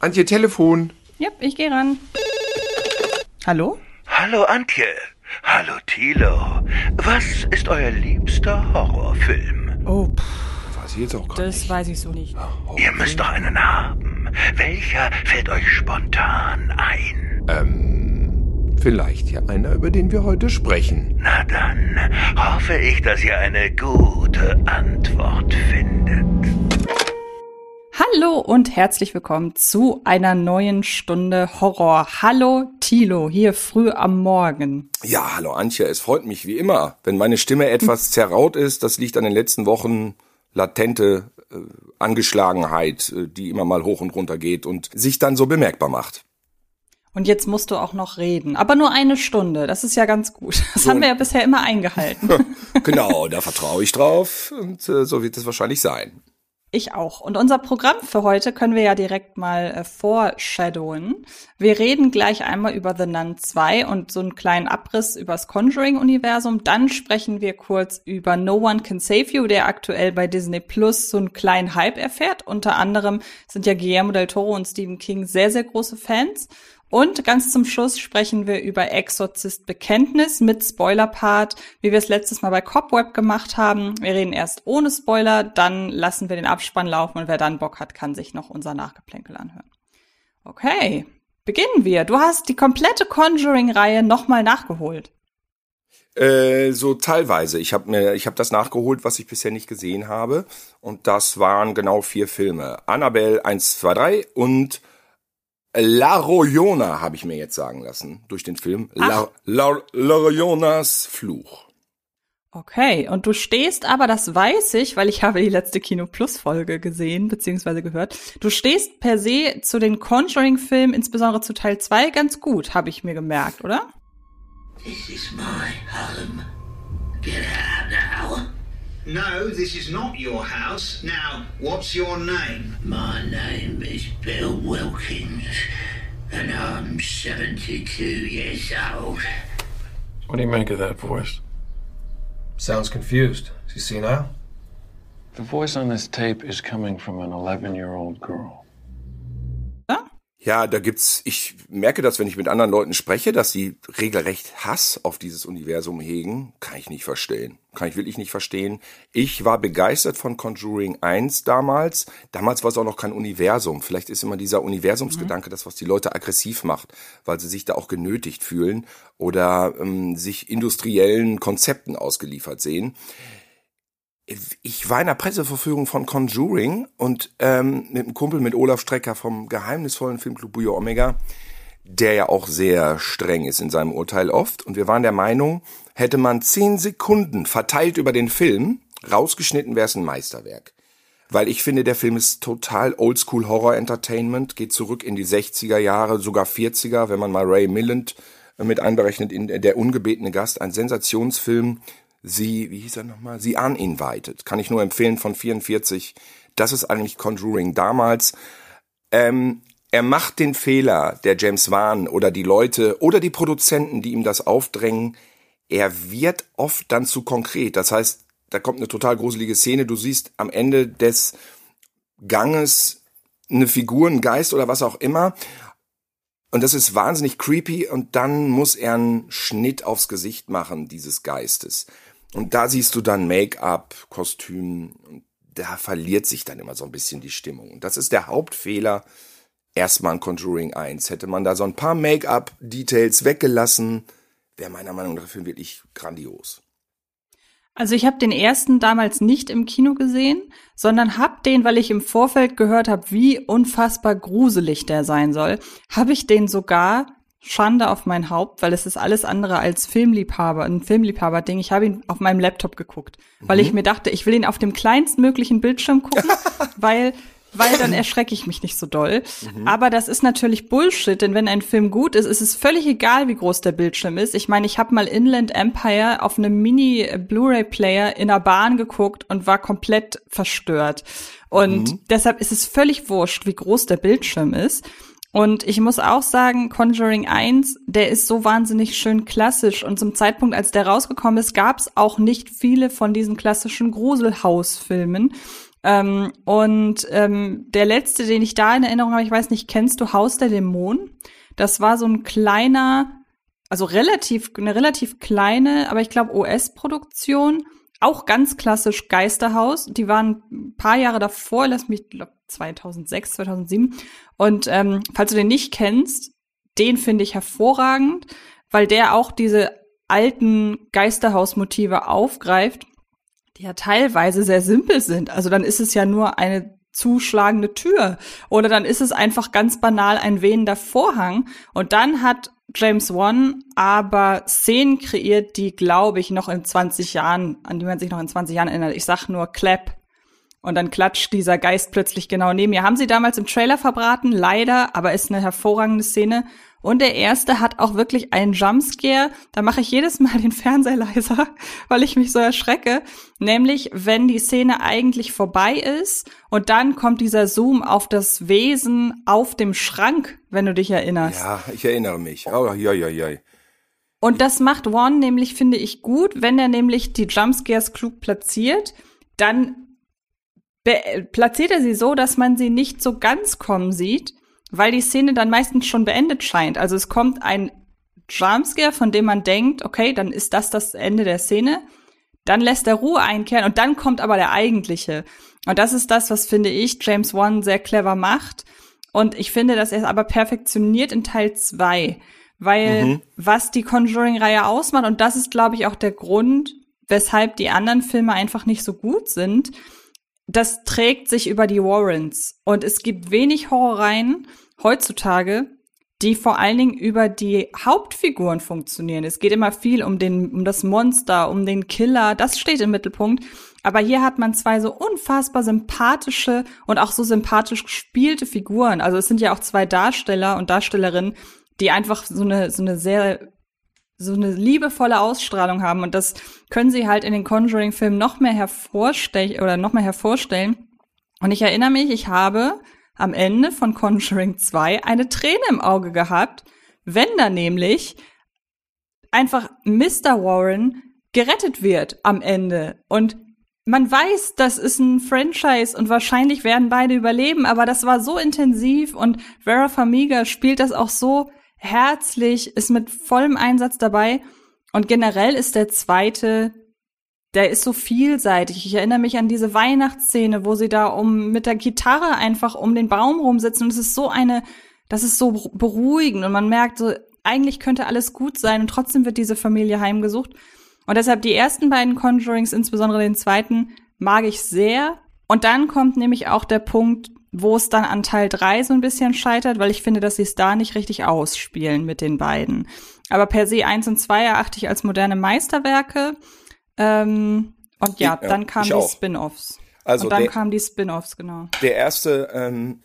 Antje, Telefon. Ja, ich gehe ran. Hallo? Hallo Antje. Hallo Thilo. Was ist euer liebster Horrorfilm? Oh, pff, Weiß ich jetzt auch gar das nicht. weiß ich so nicht. Ihr müsst doch einen haben. Welcher fällt euch spontan ein? Ähm, vielleicht ja einer, über den wir heute sprechen. Na dann hoffe ich, dass ihr eine gute Antwort findet. Hallo und herzlich willkommen zu einer neuen Stunde Horror. Hallo Tilo, hier früh am Morgen. Ja, hallo Antje, es freut mich wie immer, wenn meine Stimme etwas zerraut ist. Das liegt an den letzten Wochen latente äh, Angeschlagenheit, äh, die immer mal hoch und runter geht und sich dann so bemerkbar macht. Und jetzt musst du auch noch reden. Aber nur eine Stunde, das ist ja ganz gut. Das So. haben wir ja bisher immer eingehalten. genau, da vertraue ich drauf und äh, so wird es wahrscheinlich sein. Ich auch. Und unser Programm für heute können wir ja direkt mal äh, foreshadowen. Wir reden gleich einmal über The Nun 2 und so einen kleinen Abriss über das Conjuring-Universum. Dann sprechen wir kurz über No One Can Save You, der aktuell bei Disney Plus so einen kleinen Hype erfährt. Unter anderem sind ja Guillermo del Toro und Stephen King sehr, sehr große Fans. Und ganz zum Schluss sprechen wir über Exorzist Bekenntnis mit Spoiler-Part, wie wir es letztes Mal bei Cobweb gemacht haben. Wir reden erst ohne Spoiler, dann lassen wir den Abspann laufen und wer dann Bock hat, kann sich noch unser Nachgeplänkel anhören. Okay, beginnen wir. Du hast die komplette Conjuring-Reihe nochmal nachgeholt. Äh, so teilweise. Ich habe mir, ich habe das nachgeholt, was ich bisher nicht gesehen habe, und das waren genau vier Filme: Annabelle 1, 2, 3 und La Royona habe ich mir jetzt sagen lassen durch den Film La, La, La Royonas Fluch. Okay, und du stehst aber, das weiß ich, weil ich habe die letzte Kino Plus Folge gesehen bzw. gehört. Du stehst per se zu den Conjuring Filmen, insbesondere zu Teil 2 ganz gut, habe ich mir gemerkt, oder? This is my home. Get out now. No, this is not your house. Now, what's your name? My name is Bill Wilkins, and I'm 72 years old. What do you make of that voice? Sounds confused. Is he senile? The voice on this tape is coming from an 11 year old girl. Ja? Da gibt's, ich merke das, wenn ich mit anderen Leuten spreche, dass sie regelrecht Hass auf dieses Universum hegen. Kann ich nicht verstehen. Kann ich wirklich nicht verstehen. Ich war begeistert von Conjuring 1 damals. Damals war es auch noch kein Universum. Vielleicht ist immer dieser Universumsgedanke das, was die Leute aggressiv macht, weil sie sich da auch genötigt fühlen oder ähm, sich industriellen Konzepten ausgeliefert sehen ich war in der Presseverführung von Conjuring und ähm, mit einem Kumpel mit Olaf Strecker vom geheimnisvollen Filmclub Bujo Omega, der ja auch sehr streng ist in seinem Urteil oft. Und wir waren der Meinung, hätte man zehn Sekunden verteilt über den Film, rausgeschnitten wäre es ein Meisterwerk. Weil ich finde, der Film ist total Oldschool Horror Entertainment, geht zurück in die 60er Jahre, sogar 40er, wenn man mal Ray Milland mit einberechnet, in Der ungebetene Gast, ein Sensationsfilm, Sie, wie hieß er nochmal? Sie Uninvited. Kann ich nur empfehlen von 44. Das ist eigentlich Conjuring damals. Ähm, er macht den Fehler, der James Wan oder die Leute oder die Produzenten, die ihm das aufdrängen. Er wird oft dann zu konkret. Das heißt, da kommt eine total gruselige Szene. Du siehst am Ende des Ganges eine Figur, einen Geist oder was auch immer. Und das ist wahnsinnig creepy und dann muss er einen Schnitt aufs Gesicht machen, dieses Geistes. Und da siehst du dann Make-up, Kostüm und da verliert sich dann immer so ein bisschen die Stimmung. Und das ist der Hauptfehler. Erstmal in Conjuring 1. Hätte man da so ein paar Make-up-Details weggelassen, wäre meiner Meinung nach der wirklich grandios. Also ich habe den ersten damals nicht im Kino gesehen, sondern hab den, weil ich im Vorfeld gehört habe, wie unfassbar gruselig der sein soll, habe ich den sogar Schande auf mein Haupt, weil es ist alles andere als Filmliebhaber, ein Filmliebhaber-Ding. Ich habe ihn auf meinem Laptop geguckt, weil ich mir dachte, ich will ihn auf dem kleinstmöglichen Bildschirm gucken, weil weil dann erschrecke ich mich nicht so doll. Aber das ist natürlich Bullshit, denn wenn ein Film gut ist, ist es völlig egal, wie groß der Bildschirm ist. Ich meine, ich habe mal Inland Empire auf einem Mini-Blu-ray-Player in der Bahn geguckt und war komplett verstört. Und deshalb ist es völlig wurscht, wie groß der Bildschirm ist. Und ich muss auch sagen, Conjuring 1, der ist so wahnsinnig schön klassisch. Und zum Zeitpunkt, als der rausgekommen ist, gab es auch nicht viele von diesen klassischen Gruselhausfilmen. Ähm, und ähm, der letzte, den ich da in Erinnerung habe, ich weiß nicht, kennst du Haus der Dämonen? Das war so ein kleiner, also relativ, eine relativ kleine, aber ich glaube US-Produktion. Auch ganz klassisch Geisterhaus. Die waren ein paar Jahre davor, lass mich, glaub, 2006, 2007. Und ähm, falls du den nicht kennst, den finde ich hervorragend, weil der auch diese alten Geisterhausmotive aufgreift, die ja teilweise sehr simpel sind. Also dann ist es ja nur eine zuschlagende Tür oder dann ist es einfach ganz banal ein wehender Vorhang und dann hat James Wan aber Szenen kreiert, die glaube ich noch in 20 Jahren, an die man sich noch in 20 Jahren erinnert. Ich sag nur Clap und dann klatscht dieser Geist plötzlich genau neben mir. Haben sie damals im Trailer verbraten, leider, aber ist eine hervorragende Szene und der erste hat auch wirklich einen Jumpscare. Da mache ich jedes Mal den Fernseher leiser, weil ich mich so erschrecke. Nämlich, wenn die Szene eigentlich vorbei ist und dann kommt dieser Zoom auf das Wesen auf dem Schrank, wenn du dich erinnerst. Ja, ich erinnere mich. Oh, ja, ja, ja. Und das macht One nämlich, finde ich, gut. Wenn er nämlich die Jumpscares klug platziert, dann platziert er sie so, dass man sie nicht so ganz kommen sieht weil die Szene dann meistens schon beendet scheint. Also es kommt ein Jumpscare, von dem man denkt, okay, dann ist das das Ende der Szene. Dann lässt er Ruhe einkehren und dann kommt aber der eigentliche. Und das ist das, was finde ich James Wan sehr clever macht. Und ich finde, dass er es aber perfektioniert in Teil zwei, Weil mhm. was die Conjuring-Reihe ausmacht, und das ist, glaube ich, auch der Grund, weshalb die anderen Filme einfach nicht so gut sind, das trägt sich über die Warrens. Und es gibt wenig Horroreien heutzutage, die vor allen Dingen über die Hauptfiguren funktionieren. Es geht immer viel um den, um das Monster, um den Killer. Das steht im Mittelpunkt. Aber hier hat man zwei so unfassbar sympathische und auch so sympathisch gespielte Figuren. Also es sind ja auch zwei Darsteller und Darstellerinnen, die einfach so eine, so eine sehr so eine liebevolle Ausstrahlung haben und das können sie halt in den Conjuring-Filmen noch mehr hervorstellen oder noch mehr hervorstellen. Und ich erinnere mich, ich habe am Ende von Conjuring 2 eine Träne im Auge gehabt, wenn da nämlich einfach Mr. Warren gerettet wird am Ende und man weiß, das ist ein Franchise und wahrscheinlich werden beide überleben, aber das war so intensiv und Vera Famiga spielt das auch so herzlich, ist mit vollem Einsatz dabei. Und generell ist der zweite, der ist so vielseitig. Ich erinnere mich an diese Weihnachtsszene, wo sie da um mit der Gitarre einfach um den Baum rumsitzen. Und es ist so eine, das ist so beruhigend. Und man merkt so, eigentlich könnte alles gut sein und trotzdem wird diese Familie heimgesucht. Und deshalb die ersten beiden Conjurings, insbesondere den zweiten, mag ich sehr. Und dann kommt nämlich auch der Punkt, wo es dann an Teil 3 so ein bisschen scheitert, weil ich finde, dass sie es da nicht richtig ausspielen mit den beiden. Aber per se 1 und 2 erachte ich als moderne Meisterwerke. Ähm, und ja, ja dann kamen die Spin-offs. Also und dann der, kamen die Spin-offs, genau. Der erste, ähm,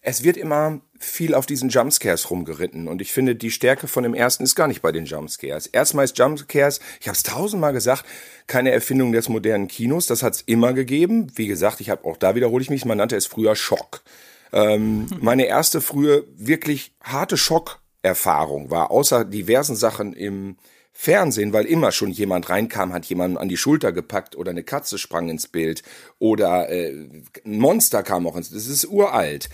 es wird immer viel auf diesen Jumpscares rumgeritten und ich finde, die Stärke von dem ersten ist gar nicht bei den Jumpscares. Erstmal ist Jumpscares, ich habe es tausendmal gesagt, keine Erfindung des modernen Kinos, das hat es immer gegeben. Wie gesagt, ich habe auch da wiederhole ich mich, man nannte es früher Schock. Ähm, meine erste frühe wirklich harte Schockerfahrung war, außer diversen Sachen im Fernsehen, weil immer schon jemand reinkam, hat jemanden an die Schulter gepackt oder eine Katze sprang ins Bild oder äh, ein Monster kam auch ins. Das ist uralt.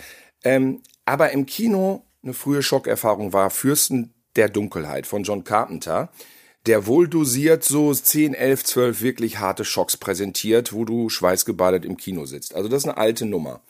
Ähm, aber im Kino eine frühe Schockerfahrung war Fürsten der Dunkelheit von John Carpenter, der wohl dosiert so 10, 11, 12 wirklich harte Schocks präsentiert, wo du schweißgebadet im Kino sitzt. Also das ist eine alte Nummer.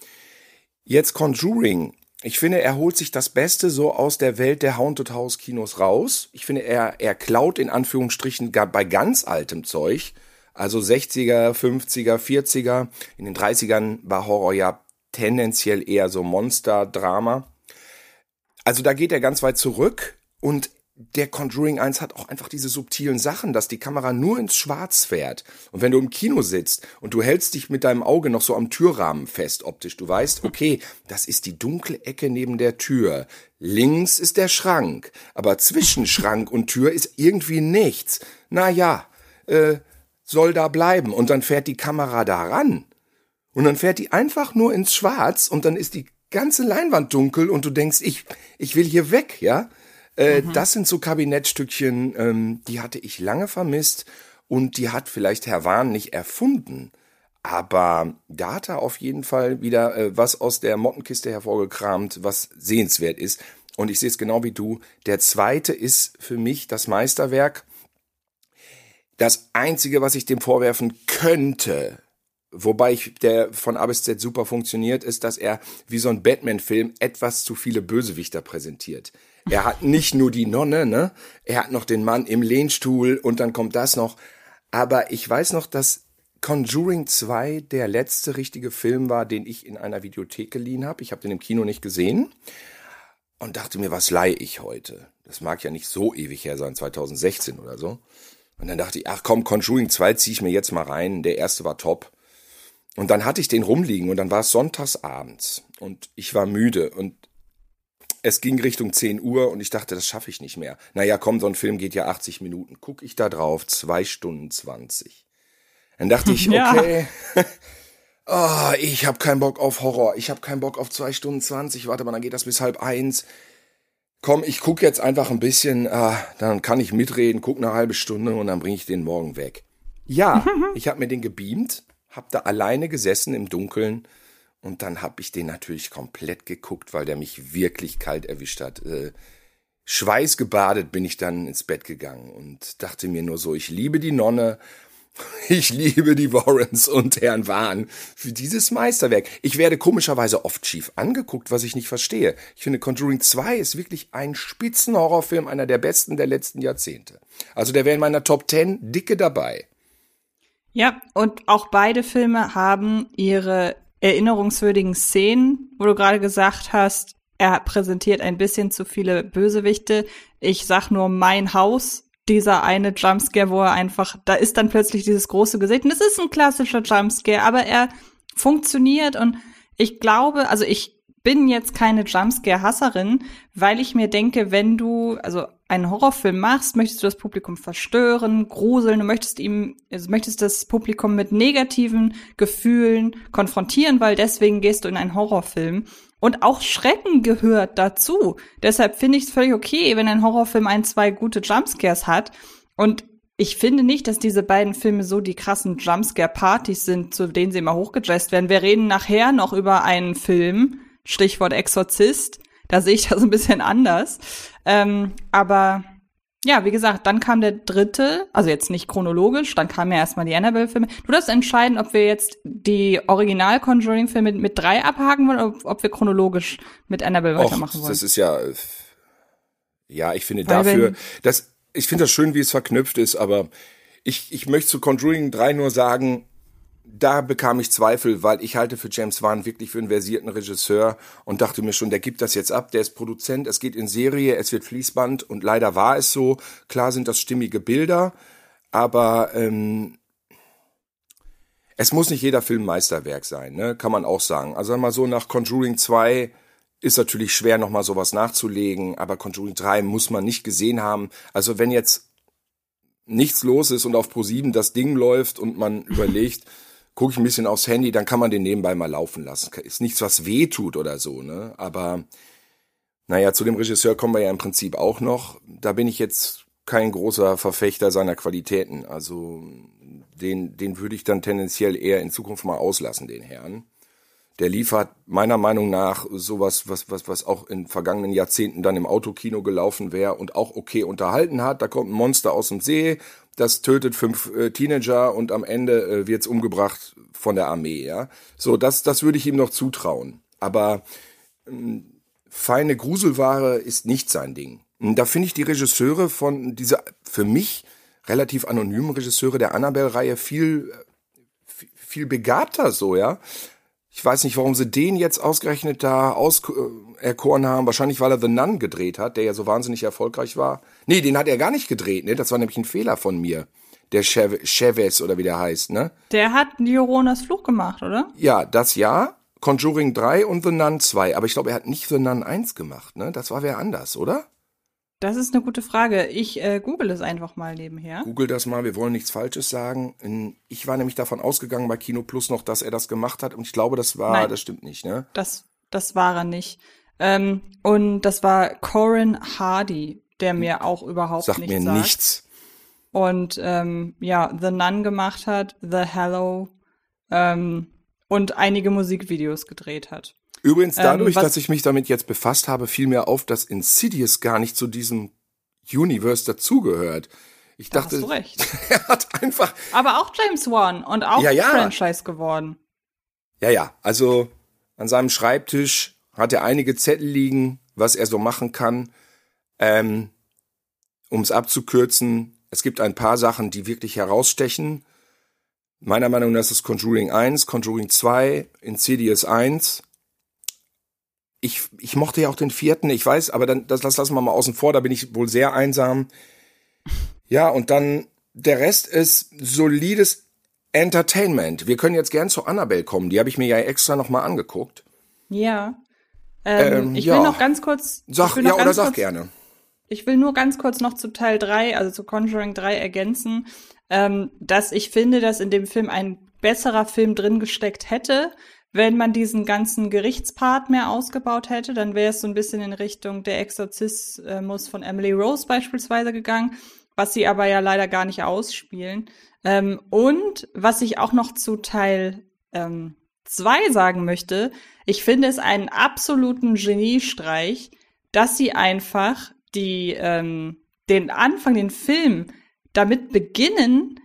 Jetzt Conjuring. Ich finde, er holt sich das Beste so aus der Welt der Haunted House Kinos raus. Ich finde, er, er klaut in Anführungsstrichen bei ganz altem Zeug. Also 60er, 50er, 40er. In den 30ern war Horror ja tendenziell eher so Monster-Drama. Also da geht er ganz weit zurück und der Conjuring 1 hat auch einfach diese subtilen Sachen, dass die Kamera nur ins Schwarz fährt. Und wenn du im Kino sitzt und du hältst dich mit deinem Auge noch so am Türrahmen fest optisch, du weißt, okay, das ist die dunkle Ecke neben der Tür. Links ist der Schrank. Aber zwischen Schrank und Tür ist irgendwie nichts. Na ja, äh, soll da bleiben. Und dann fährt die Kamera da ran. Und dann fährt die einfach nur ins Schwarz und dann ist die ganze Leinwand dunkel und du denkst, ich, ich will hier weg, ja? Äh, mhm. Das sind so Kabinettstückchen, ähm, die hatte ich lange vermisst und die hat vielleicht Herr Wahn nicht erfunden. Aber da hat er auf jeden Fall wieder äh, was aus der Mottenkiste hervorgekramt, was sehenswert ist. Und ich sehe es genau wie du. Der zweite ist für mich das Meisterwerk. Das einzige, was ich dem vorwerfen könnte, wobei ich, der von A bis Z super funktioniert, ist, dass er wie so ein Batman-Film etwas zu viele Bösewichter präsentiert. Er hat nicht nur die Nonne, ne? Er hat noch den Mann im Lehnstuhl und dann kommt das noch. Aber ich weiß noch, dass Conjuring 2 der letzte richtige Film war, den ich in einer Videothek geliehen habe. Ich habe den im Kino nicht gesehen und dachte mir, was leihe ich heute? Das mag ja nicht so ewig her sein, 2016 oder so. Und dann dachte ich, ach komm, Conjuring 2 ziehe ich mir jetzt mal rein. Der erste war top. Und dann hatte ich den rumliegen und dann war es sonntagsabends und ich war müde und es ging Richtung 10 Uhr und ich dachte, das schaffe ich nicht mehr. Naja, komm, so ein Film geht ja 80 Minuten. Guck ich da drauf, zwei Stunden 20. Dann dachte ich, okay, ja. oh, ich habe keinen Bock auf Horror, ich habe keinen Bock auf zwei Stunden 20, warte mal, dann geht das bis halb eins. Komm, ich guck jetzt einfach ein bisschen, ah, dann kann ich mitreden, guck eine halbe Stunde und dann bringe ich den morgen weg. Ja, ich habe mir den gebeamt, hab da alleine gesessen im Dunkeln und dann hab ich den natürlich komplett geguckt, weil der mich wirklich kalt erwischt hat. Äh, schweißgebadet bin ich dann ins Bett gegangen und dachte mir nur so, ich liebe die Nonne ich liebe die Warrens und Herrn Wahn für dieses Meisterwerk. Ich werde komischerweise oft schief angeguckt, was ich nicht verstehe. Ich finde, Conjuring 2 ist wirklich ein Spitzenhorrorfilm, einer der besten der letzten Jahrzehnte. Also der wäre in meiner Top 10 dicke dabei. Ja, und auch beide Filme haben ihre erinnerungswürdigen Szenen, wo du gerade gesagt hast, er präsentiert ein bisschen zu viele Bösewichte. Ich sag nur mein Haus dieser eine Jumpscare, wo er einfach, da ist dann plötzlich dieses große Gesicht. Und es ist ein klassischer Jumpscare, aber er funktioniert und ich glaube, also ich bin jetzt keine Jumpscare-Hasserin, weil ich mir denke, wenn du also einen Horrorfilm machst, möchtest du das Publikum verstören, gruseln, du möchtest ihm, also möchtest das Publikum mit negativen Gefühlen konfrontieren, weil deswegen gehst du in einen Horrorfilm. Und auch Schrecken gehört dazu. Deshalb finde ich es völlig okay, wenn ein Horrorfilm ein, zwei gute Jumpscares hat. Und ich finde nicht, dass diese beiden Filme so die krassen Jumpscare-Partys sind, zu denen sie immer hochgejazzt werden. Wir reden nachher noch über einen Film, Stichwort Exorzist. Da sehe ich das ein bisschen anders. Ähm, aber ja, wie gesagt, dann kam der dritte, also jetzt nicht chronologisch, dann kamen ja erstmal die Annabelle-Filme. Du darfst entscheiden, ob wir jetzt die Original-Conjuring-Filme mit drei abhaken wollen oder ob wir chronologisch mit Annabelle weitermachen wollen. Das ist ja, ja, ich finde Weil dafür, das, ich finde das schön, wie es verknüpft ist, aber ich, ich möchte zu Conjuring 3 nur sagen, da bekam ich Zweifel, weil ich halte für James Wan wirklich für einen versierten Regisseur und dachte mir schon, der gibt das jetzt ab, der ist Produzent, es geht in Serie, es wird Fließband und leider war es so. Klar sind das stimmige Bilder, aber ähm, es muss nicht jeder Film Meisterwerk sein, ne? kann man auch sagen. Also mal so nach Conjuring 2 ist natürlich schwer, nochmal sowas nachzulegen, aber Conjuring 3 muss man nicht gesehen haben. Also wenn jetzt nichts los ist und auf Pro7 das Ding läuft und man überlegt, gucke ich ein bisschen aufs Handy, dann kann man den nebenbei mal laufen lassen. Ist nichts, was weh tut oder so, ne? Aber naja, zu dem Regisseur kommen wir ja im Prinzip auch noch. Da bin ich jetzt kein großer Verfechter seiner Qualitäten. Also den, den würde ich dann tendenziell eher in Zukunft mal auslassen, den Herrn. Der liefert meiner Meinung nach sowas, was, was, was auch in vergangenen Jahrzehnten dann im Autokino gelaufen wäre und auch okay unterhalten hat. Da kommt ein Monster aus dem See, das tötet fünf äh, Teenager und am Ende äh, wird's umgebracht von der Armee, ja. So, das, das würde ich ihm noch zutrauen. Aber ähm, feine Gruselware ist nicht sein Ding. Da finde ich die Regisseure von dieser für mich relativ anonymen Regisseure der Annabelle-Reihe viel, viel begabter so, ja. Ich weiß nicht, warum sie den jetzt ausgerechnet da auserkoren haben. Wahrscheinlich, weil er The Nun gedreht hat, der ja so wahnsinnig erfolgreich war. Nee, den hat er gar nicht gedreht, ne? Das war nämlich ein Fehler von mir. Der Chavez oder wie der heißt, ne? Der hat Joronas Fluch gemacht, oder? Ja, das ja. Conjuring 3 und The Nun 2. Aber ich glaube, er hat nicht The Nun 1 gemacht, ne? Das war wer anders, oder? Das ist eine gute Frage. Ich äh, google es einfach mal nebenher. Google das mal, wir wollen nichts Falsches sagen. Ich war nämlich davon ausgegangen bei Kino Plus noch, dass er das gemacht hat und ich glaube, das war, Nein, das stimmt nicht, ne? Das, das war er nicht. Ähm, und das war Corin Hardy, der mir auch überhaupt sagt nichts mir sagt. nichts. Und ähm, ja, The Nun gemacht hat, The Hello, ähm, und einige Musikvideos gedreht hat. Übrigens dadurch, Ähm, dass ich mich damit jetzt befasst habe, fiel mir auf, dass Insidious gar nicht zu diesem Universe dazugehört. Ich Da dachte, hast du recht. er hat einfach, Aber auch James Wan und auch Ja, ja. Franchise geworden. ja, ja, also an seinem Schreibtisch hat er einige Zettel liegen, was er so machen kann. Ähm, um es abzukürzen, es gibt ein paar Sachen, die wirklich herausstechen. Meiner Meinung nach ist es Conjuring 1, Conjuring 2, Insidious 1. Ich, ich mochte ja auch den vierten, ich weiß, aber dann, das, das lassen wir mal außen vor, da bin ich wohl sehr einsam. Ja, und dann der Rest ist solides Entertainment. Wir können jetzt gern zu Annabelle kommen, die habe ich mir ja extra nochmal angeguckt. Ja. Ähm, Ähm, ich ja. will noch ganz kurz. Sag, ja, oder sag kurz, gerne. Ich will nur ganz kurz noch zu Teil 3, also zu Conjuring 3 ergänzen, ähm, dass ich finde, dass in dem Film ein besserer Film drin gesteckt hätte, wenn man diesen ganzen Gerichtspart mehr ausgebaut hätte, dann wäre es so ein bisschen in Richtung der Exorzismus von Emily Rose beispielsweise gegangen, was sie aber ja leider gar nicht ausspielen. Ähm, und was ich auch noch zu Teil ähm, 2 sagen möchte, ich finde es einen absoluten Geniestreich, dass sie einfach die ähm, den Anfang, den Film damit beginnen,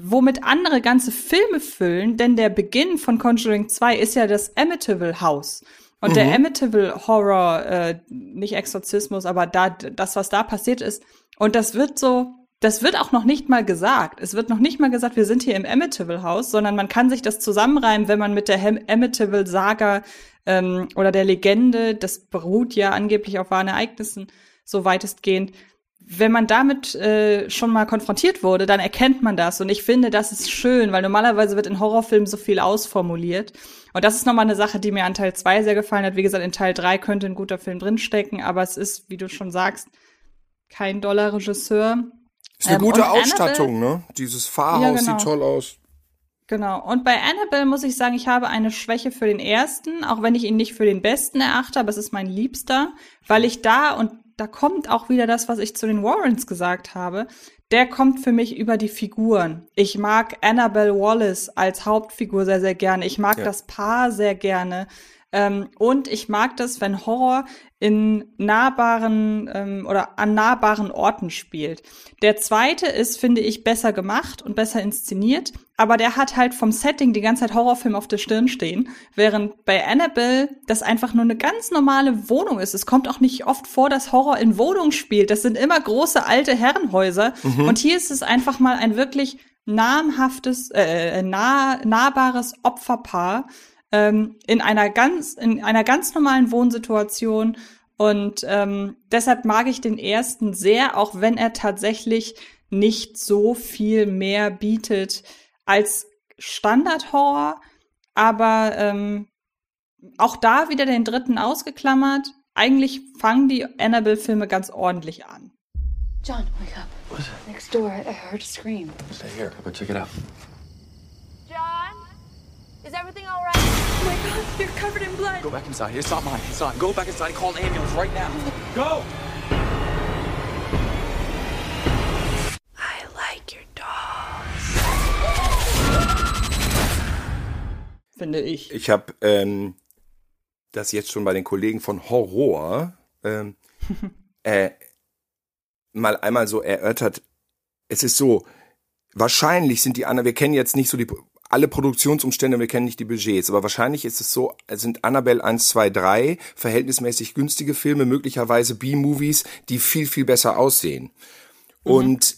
womit andere ganze Filme füllen, denn der Beginn von Conjuring 2 ist ja das Amityville Haus. Und der Amityville Horror, äh, nicht Exorzismus, aber da, das, was da passiert ist. Und das wird so, das wird auch noch nicht mal gesagt. Es wird noch nicht mal gesagt, wir sind hier im Amityville Haus, sondern man kann sich das zusammenreimen, wenn man mit der Ham- Amityville Saga ähm, oder der Legende, das beruht ja angeblich auf wahren Ereignissen, so weitestgehend, wenn man damit äh, schon mal konfrontiert wurde, dann erkennt man das. Und ich finde, das ist schön, weil normalerweise wird in Horrorfilmen so viel ausformuliert. Und das ist nochmal eine Sache, die mir an Teil 2 sehr gefallen hat. Wie gesagt, in Teil 3 könnte ein guter Film drinstecken, aber es ist, wie du schon sagst, kein doller Regisseur. Ist eine Ähm, gute und Annabelle- Ausstattung, ne? Dieses Fahrhaus Ja, genau. sieht toll aus. Genau. Und bei Annabelle muss ich sagen, ich habe eine Schwäche für den ersten, auch wenn ich ihn nicht für den besten erachte, aber es ist mein Liebster, weil ich da, und da kommt auch wieder das, was ich zu den Warrens gesagt habe, der kommt für mich über die Figuren. Ich mag Annabelle Wallace als Hauptfigur sehr, sehr gerne. Ich mag Ja. das Paar sehr gerne. Ähm, und ich mag das, wenn Horror in nahbaren ähm, oder an nahbaren Orten spielt. Der zweite ist, finde ich, besser gemacht und besser inszeniert, aber der hat halt vom Setting die ganze Zeit Horrorfilm auf der Stirn stehen, während bei Annabelle das einfach nur eine ganz normale Wohnung ist. Es kommt auch nicht oft vor, dass Horror in Wohnungen spielt. Das sind immer große alte Herrenhäuser und hier ist es einfach mal ein wirklich namhaftes, äh, nah, nahbares Opferpaar, ähm, in einer ganz in einer ganz normalen Wohnsituation und ähm, deshalb mag ich den ersten sehr, auch wenn er tatsächlich nicht so viel mehr bietet als Standard-Horror, aber ähm, auch da wieder den dritten ausgeklammert. Eigentlich fangen die Annabelle-Filme ganz ordentlich an. John, wake up. Next door, I heard a scream. Stay here. I'll go check it out. John? Is everything all right? You're covered in blood. Go back inside. It's not mine. It's not. Go back inside and call an ambulance right now. Go! I like your dog. Finde ich. Ich habe ähm, das jetzt schon bei den Kollegen von Horror ähm, äh, mal einmal so erörtert. Es ist so, wahrscheinlich sind die anderen, wir kennen jetzt nicht so die alle Produktionsumstände, wir kennen nicht die Budgets, aber wahrscheinlich ist es so, es sind Annabelle 1, 2, 3 verhältnismäßig günstige Filme, möglicherweise B-Movies, die viel, viel besser aussehen. Und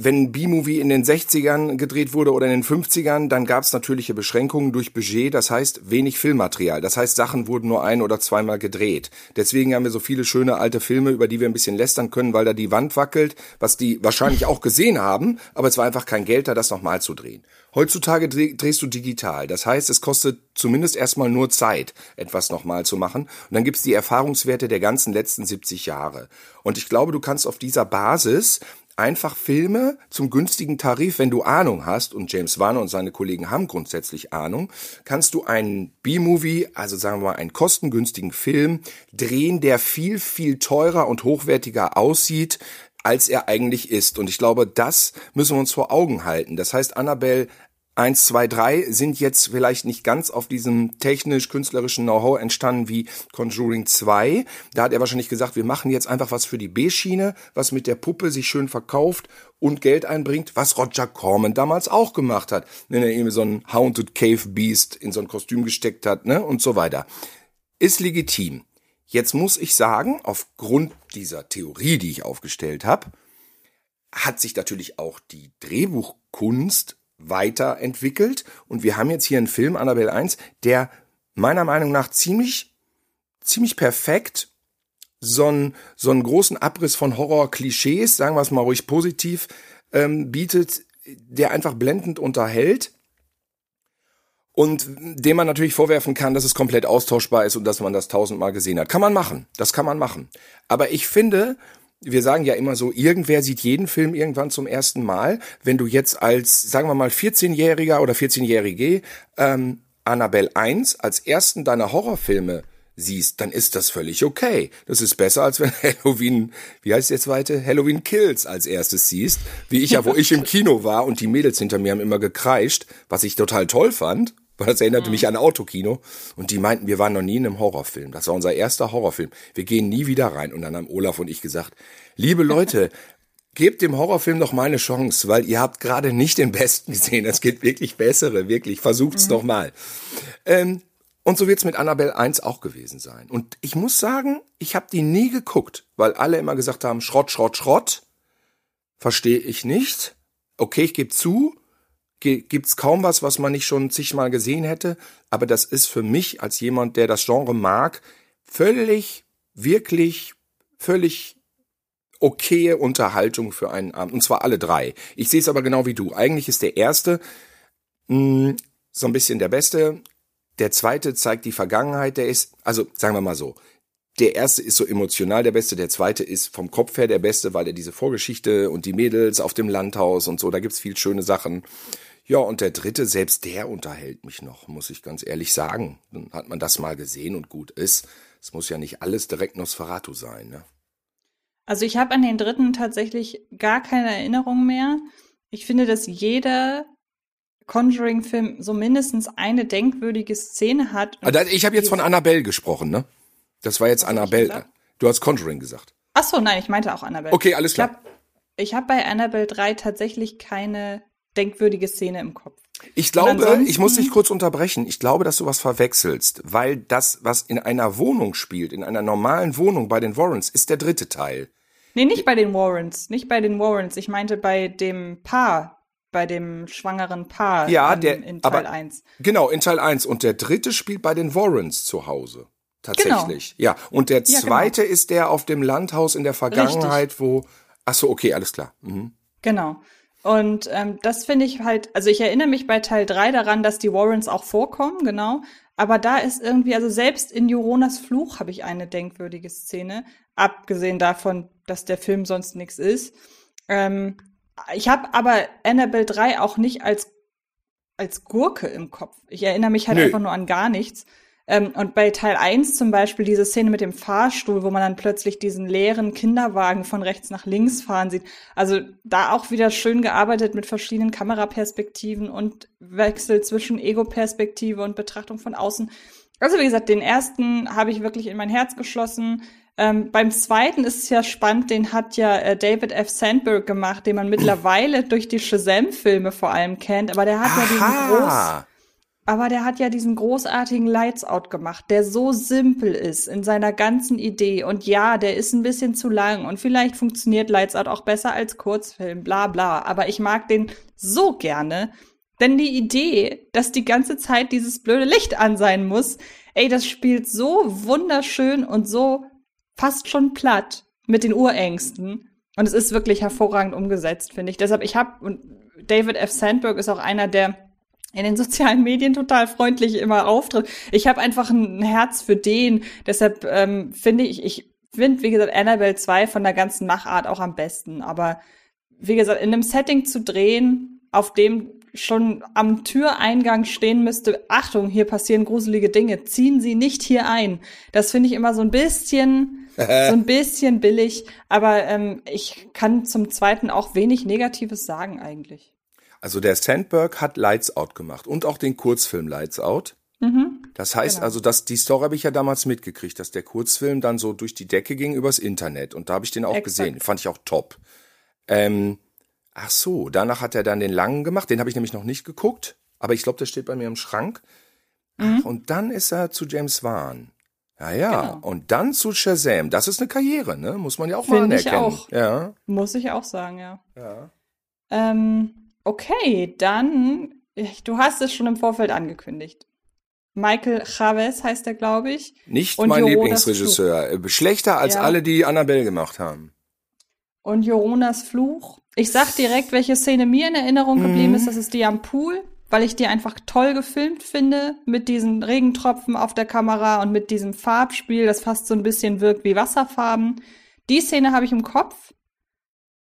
wenn B-Movie in den 60ern gedreht wurde oder in den 50ern, dann gab es natürliche Beschränkungen durch Budget, das heißt wenig Filmmaterial. Das heißt, Sachen wurden nur ein- oder zweimal gedreht. Deswegen haben wir so viele schöne alte Filme, über die wir ein bisschen lästern können, weil da die Wand wackelt, was die wahrscheinlich auch gesehen haben, aber es war einfach kein Geld da, das nochmal zu drehen. Heutzutage dreh, drehst du digital. Das heißt, es kostet zumindest erstmal nur Zeit, etwas nochmal zu machen. Und dann gibt's die Erfahrungswerte der ganzen letzten 70 Jahre. Und ich glaube, du kannst auf dieser Basis einfach Filme zum günstigen Tarif, wenn du Ahnung hast, und James Wan und seine Kollegen haben grundsätzlich Ahnung, kannst du einen B-Movie, also sagen wir mal einen kostengünstigen Film, drehen, der viel, viel teurer und hochwertiger aussieht, als er eigentlich ist. Und ich glaube, das müssen wir uns vor Augen halten. Das heißt, Annabelle 1, 2, 3 sind jetzt vielleicht nicht ganz auf diesem technisch-künstlerischen Know-how entstanden wie Conjuring 2. Da hat er wahrscheinlich gesagt, wir machen jetzt einfach was für die B-Schiene, was mit der Puppe sich schön verkauft und Geld einbringt, was Roger Corman damals auch gemacht hat, wenn er eben so ein Haunted Cave Beast in so ein Kostüm gesteckt hat, ne, und so weiter. Ist legitim. Jetzt muss ich sagen, aufgrund dieser Theorie, die ich aufgestellt habe, hat sich natürlich auch die Drehbuchkunst weiterentwickelt und wir haben jetzt hier einen Film, Annabelle 1, der meiner Meinung nach ziemlich, ziemlich perfekt so einen, so einen großen Abriss von Horror-Klischees, sagen wir es mal ruhig positiv, ähm, bietet, der einfach blendend unterhält und dem man natürlich vorwerfen kann, dass es komplett austauschbar ist und dass man das tausendmal gesehen hat. Kann man machen, das kann man machen. Aber ich finde, wir sagen ja immer so, irgendwer sieht jeden Film irgendwann zum ersten Mal. Wenn du jetzt als, sagen wir mal, 14-Jähriger oder 14-Jährige ähm, Annabelle 1 als ersten deiner Horrorfilme siehst, dann ist das völlig okay. Das ist besser, als wenn Halloween, wie heißt jetzt weiter? Halloween Kills als erstes siehst. Wie ich ja, wo ich im Kino war und die Mädels hinter mir haben immer gekreischt, was ich total toll fand. Weil das erinnerte mhm. mich an Autokino. Und die meinten, wir waren noch nie in einem Horrorfilm. Das war unser erster Horrorfilm. Wir gehen nie wieder rein. Und dann haben Olaf und ich gesagt, liebe Leute, gebt dem Horrorfilm noch mal eine Chance, weil ihr habt gerade nicht den besten gesehen. Es gibt wirklich bessere, wirklich. Versucht's mhm. noch mal. Ähm, und so wird's mit Annabelle 1 auch gewesen sein. Und ich muss sagen, ich habe die nie geguckt, weil alle immer gesagt haben, Schrott, Schrott, Schrott. Verstehe ich nicht. Okay, ich gebe zu, gibt's kaum was, was man nicht schon zigmal gesehen hätte. Aber das ist für mich als jemand, der das Genre mag, völlig, wirklich, völlig okaye Unterhaltung für einen Abend. Und zwar alle drei. Ich sehe es aber genau wie du. Eigentlich ist der erste mh, hm, so ein bisschen der beste. Der zweite zeigt die Vergangenheit. Der ist, also sagen wir mal so, der erste ist so emotional der beste, der zweite ist vom Kopf her der beste, weil er diese Vorgeschichte und die Mädels auf dem Landhaus und so, da gibt's viel schöne Sachen. Ja, und der dritte, selbst der unterhält mich noch, muss ich ganz ehrlich sagen. Dann hat man das mal gesehen und gut ist. Es muss ja nicht alles direkt Nosferatu sein, ne? Also ich habe an den dritten tatsächlich gar keine Erinnerung mehr. Ich finde, dass jeder Conjuring-Film so mindestens eine denkwürdige Szene hat. Ah, ich habe jetzt von Annabelle gesprochen, ne? Das war jetzt Annabelle. Du hast Conjuring gesagt. Ach so, nein, ich meinte auch Annabelle. Okay, alles klar. Ich habe hab bei Annabelle 3 tatsächlich keine denkwürdige Szene im Kopf. Ich glaube, ich muss dich kurz unterbrechen. Ich glaube, dass du was verwechselst, weil das, was in einer Wohnung spielt, in einer normalen Wohnung bei den Warrens, ist der dritte Teil. Nee, nicht bei den Warrens, nicht bei den Warrens. Ich meinte bei dem Paar, bei dem schwangeren Paar ja, in, der, in Teil aber, 1. Genau, in Teil 1. Und der dritte spielt bei den Warrens zu Hause. Tatsächlich. Genau. Ja. Und der zweite ja, genau. ist der auf dem Landhaus in der Vergangenheit, Richtig. wo. Ach so, okay, alles klar. Mhm. Genau. Und ähm, das finde ich halt, also ich erinnere mich bei Teil 3 daran, dass die Warrens auch vorkommen, genau. Aber da ist irgendwie, also selbst in Joronas Fluch habe ich eine denkwürdige Szene, abgesehen davon, dass der Film sonst nichts ist. Ähm, ich habe aber Annabelle 3 auch nicht als, als Gurke im Kopf. Ich erinnere mich halt Nö. einfach nur an gar nichts. Ähm, und bei Teil 1 zum Beispiel diese Szene mit dem Fahrstuhl, wo man dann plötzlich diesen leeren Kinderwagen von rechts nach links fahren sieht. Also da auch wieder schön gearbeitet mit verschiedenen Kameraperspektiven und Wechsel zwischen Ego-Perspektive und Betrachtung von außen. Also wie gesagt, den ersten habe ich wirklich in mein Herz geschlossen. Ähm, beim zweiten ist es ja spannend, den hat ja äh, David F. Sandberg gemacht, den man mittlerweile durch die Shazam-Filme vor allem kennt, aber der hat Aha. ja diesen groß aber der hat ja diesen großartigen Lights Out gemacht, der so simpel ist in seiner ganzen Idee. Und ja, der ist ein bisschen zu lang und vielleicht funktioniert Lights Out auch besser als Kurzfilm, bla bla. Aber ich mag den so gerne. Denn die Idee, dass die ganze Zeit dieses blöde Licht an sein muss, ey, das spielt so wunderschön und so fast schon platt mit den Urängsten. Und es ist wirklich hervorragend umgesetzt, finde ich. Deshalb, ich habe, und David F. Sandberg ist auch einer, der in den sozialen Medien total freundlich immer auftritt. Ich habe einfach ein Herz für den. Deshalb ähm, finde ich, ich finde, wie gesagt, Annabelle 2 von der ganzen Machart auch am besten. Aber wie gesagt, in einem Setting zu drehen, auf dem schon am Türeingang stehen müsste, Achtung, hier passieren gruselige Dinge, ziehen Sie nicht hier ein. Das finde ich immer so ein bisschen, so ein bisschen billig. Aber ähm, ich kann zum Zweiten auch wenig Negatives sagen eigentlich. Also der Sandberg hat Lights Out gemacht und auch den Kurzfilm Lights Out. Mhm. Das heißt Genau. also, dass die Story habe ich ja damals mitgekriegt, dass der Kurzfilm dann so durch die Decke ging übers Internet und da habe ich den auch Exakt. gesehen. Fand ich auch top. Ähm, ach so, danach hat er dann den langen gemacht. Den habe ich nämlich noch nicht geguckt, aber ich glaube, der steht bei mir im Schrank. Mhm. Ach, und dann ist er zu James Wan. Ja, ja. Genau. Und dann zu Shazam. Das ist eine Karriere, ne? Muss man ja auch mal Finde ich anerkennen. auch. Ja. Muss ich auch sagen, ja. ja. Ähm, okay, dann, du hast es schon im Vorfeld angekündigt. Michael Chavez heißt er, glaube ich. Nicht Und mein Jonas Lieblingsregisseur. Äh, Schlechter als Ja. alle, die Annabelle gemacht haben. Und Joronas Fluch. Ich sag direkt, welche Szene mir in Erinnerung geblieben Mhm. ist. Das ist die am Pool, weil ich die einfach toll gefilmt finde. Mit diesen Regentropfen auf der Kamera und mit diesem Farbspiel, das fast so ein bisschen wirkt wie Wasserfarben. Die Szene habe ich im Kopf.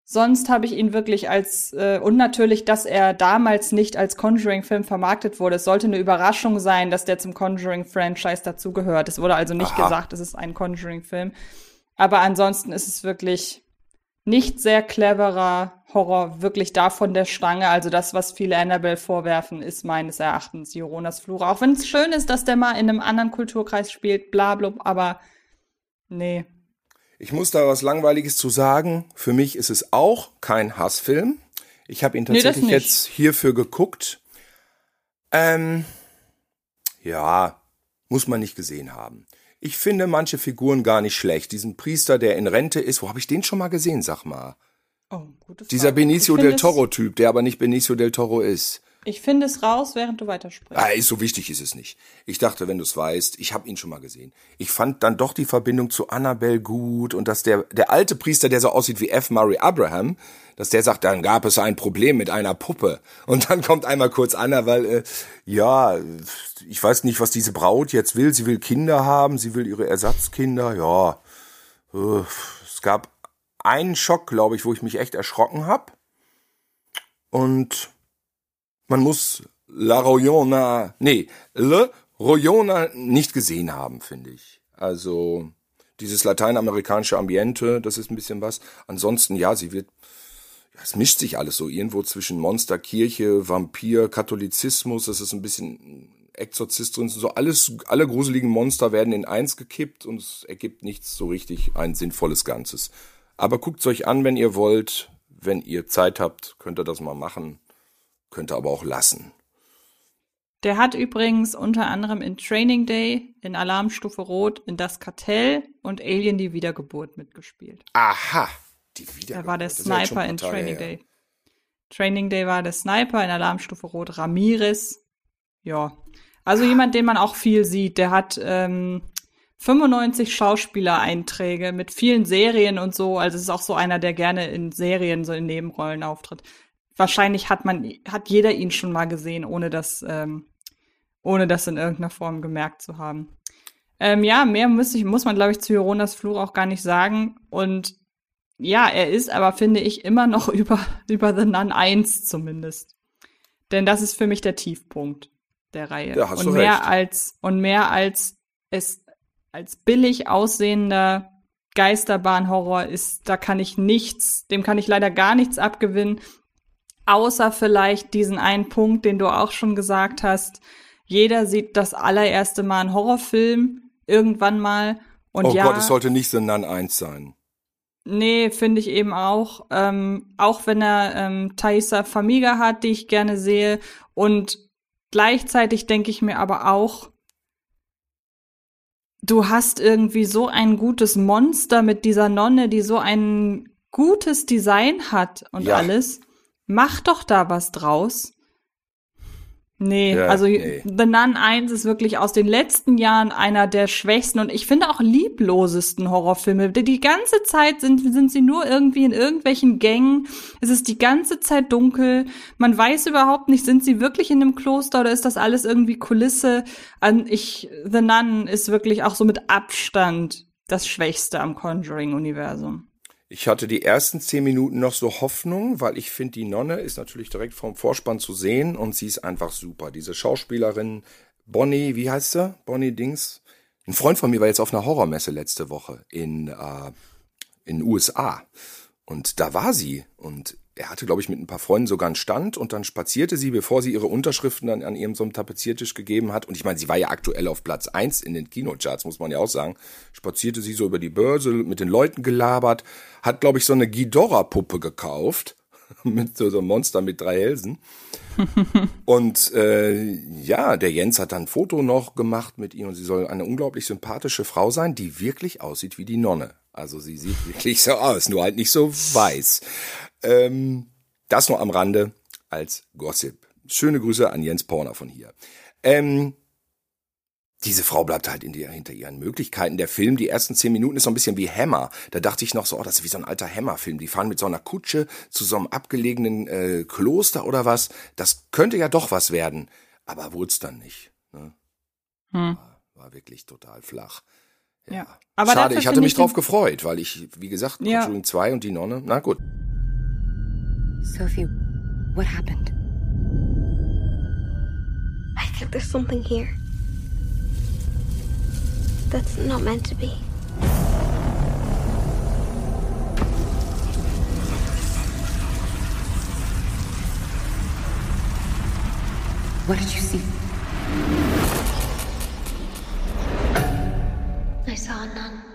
Sonst habe ich ihn wirklich als, äh, und natürlich, dass er damals nicht als Conjuring-Film vermarktet wurde. Es sollte eine Überraschung sein, dass der zum Conjuring-Franchise dazugehört. Es wurde also nicht Aha. gesagt, es ist ein Conjuring-Film. Aber ansonsten ist es wirklich nicht sehr cleverer Horror, wirklich da von der Stange. Also das, was viele Annabelle vorwerfen, ist meines Erachtens Joronas Fluch. Auch wenn es schön ist, dass der mal in einem anderen Kulturkreis spielt, bla bla, aber nee. Ich muss da was Langweiliges zu sagen. Für mich ist es auch kein Hassfilm. Ich habe ihn Nee, tatsächlich nicht. jetzt hierfür geguckt. Ähm, ja, muss man nicht gesehen haben. Ich finde manche Figuren gar nicht schlecht. Diesen Priester, der in Rente ist, wo habe ich den schon mal gesehen, sag mal? Oh, Dieser. Benicio del Toro-Typ, der aber nicht Benicio del Toro ist. Ich finde es raus, während du weitersprichst. Ah, ist so wichtig ist es nicht. Ich dachte, wenn du es weißt, ich habe ihn schon mal gesehen. Ich fand dann doch die Verbindung zu Annabelle gut und dass der der alte Priester, der so aussieht wie F. Murray Abraham, dass der sagt, dann gab es ein Problem mit einer Puppe und dann kommt einmal kurz Anna, weil äh, ja, ich weiß nicht, was diese Braut jetzt will. Sie will Kinder haben, sie will ihre Ersatzkinder. Ja, äh, es gab einen Schock, glaube ich, wo ich mich echt erschrocken habe und man muss La Royona, nee, Le Royona nicht gesehen haben, finde ich. Also dieses lateinamerikanische Ambiente, das ist ein bisschen was. Ansonsten, ja, sie wird, ja, es mischt sich alles so irgendwo zwischen Monster, Kirche, Vampir, Katholizismus, das ist ein bisschen Exorzist drin, so alles, alle gruseligen Monster werden in eins gekippt und es ergibt nichts so richtig ein sinnvolles Ganzes. Aber guckt's euch an, wenn ihr wollt. Wenn ihr Zeit habt, könnt ihr das mal machen. Könnt ihr aber auch lassen. Der hat übrigens unter anderem in Training Day, in Alarmstufe Rot, in Das Kartell und Alien die Wiedergeburt mitgespielt. Aha, die Wiedergeburt. Er war der Sniper in Training her. Day. Training Day war der Sniper, in Alarmstufe Rot Ramirez. Ja. Also jemand, den man auch viel sieht. Der hat ähm, 95 Schauspielereinträge mit vielen Serien und so. Also es ist auch so einer, der gerne in Serien, so in Nebenrollen auftritt. Wahrscheinlich hat man, hat jeder ihn schon mal gesehen, ohne das, ähm, ohne das in irgendeiner Form gemerkt zu haben. Ähm, ja, mehr muss, ich, muss man, glaube ich, zu Joronas Fluch auch gar nicht sagen. Und ja, er ist aber, finde ich, immer noch über, über The Nun 1 zumindest. Denn das ist für mich der Tiefpunkt der Reihe. Ja, hast und mehr recht. als, und mehr als es als billig aussehender Geisterbahnhorror ist, da kann ich nichts, dem kann ich leider gar nichts abgewinnen. Außer vielleicht diesen einen Punkt, den du auch schon gesagt hast. Jeder sieht das allererste Mal einen Horrorfilm irgendwann mal. Und oh ja, Gott, es sollte nicht The Nun 1 sein. Nee, finde ich eben auch. Ähm, auch wenn er ähm, Thaisa Famiga hat, die ich gerne sehe. Und gleichzeitig denke ich mir aber auch, du hast irgendwie so ein gutes Monster mit dieser Nonne, die so ein gutes Design hat und Ja. alles. Mach doch da was draus. Nee, Ja, also nee. The Nun 1 ist wirklich aus den letzten Jahren einer der schwächsten und ich finde auch lieblosesten Horrorfilme. Die, die ganze Zeit sind, sind sie nur irgendwie in irgendwelchen Gängen. Es ist die ganze Zeit dunkel. Man weiß überhaupt nicht, sind sie wirklich in einem Kloster oder ist das alles irgendwie Kulisse? An ich, The Nun ist wirklich auch so mit Abstand das Schwächste am Conjuring-Universum. Ich hatte die ersten zehn Minuten noch so Hoffnung, weil ich finde, die Nonne ist natürlich direkt vom Vorspann zu sehen und sie ist einfach super. Diese Schauspielerin Bonnie, wie heißt sie? Bonnie Dings. Ein Freund von mir war jetzt auf einer Horrormesse letzte Woche in äh, in USA und da war sie und er hatte, glaube ich, mit ein paar Freunden sogar einen Stand und dann spazierte sie, bevor sie ihre Unterschriften dann an ihrem so einem Tapeziertisch gegeben hat. Und ich meine, sie war ja aktuell auf Platz eins in den Kinocharts, muss man ja auch sagen. Spazierte sie so über die Börse, mit den Leuten gelabert, hat, glaube ich, so eine Ghidorah-Puppe gekauft. mit so, so einem Monster mit drei Hälsen. und äh, ja, der Jens hat dann ein Foto noch gemacht mit ihr und sie soll eine unglaublich sympathische Frau sein, die wirklich aussieht wie die Nonne. Also sie sieht wirklich so aus, nur halt nicht so weiß. Ähm, das nur am Rande als Gossip. Schöne Grüße an Jens Porner von hier. Ähm, diese Frau bleibt halt die, hinter ihren Möglichkeiten. Der Film, die ersten zehn Minuten ist so ein bisschen wie Hammer. Da dachte ich noch so, oh, das ist wie so ein alter Hammer-Film. Die fahren mit so einer Kutsche zu so einem abgelegenen äh, Kloster oder was. Das könnte ja doch was werden. Aber wurde es dann nicht. Ne? Hm. War, war, wirklich total flach. Ja. ja. Aber Schade, ich hatte mich ich drauf gefreut, weil ich, wie gesagt, ja. Conjuring 2 und die Nonne, na gut. Sophie, what happened? I think there's something here. That's not meant to be. What did you see? I saw none.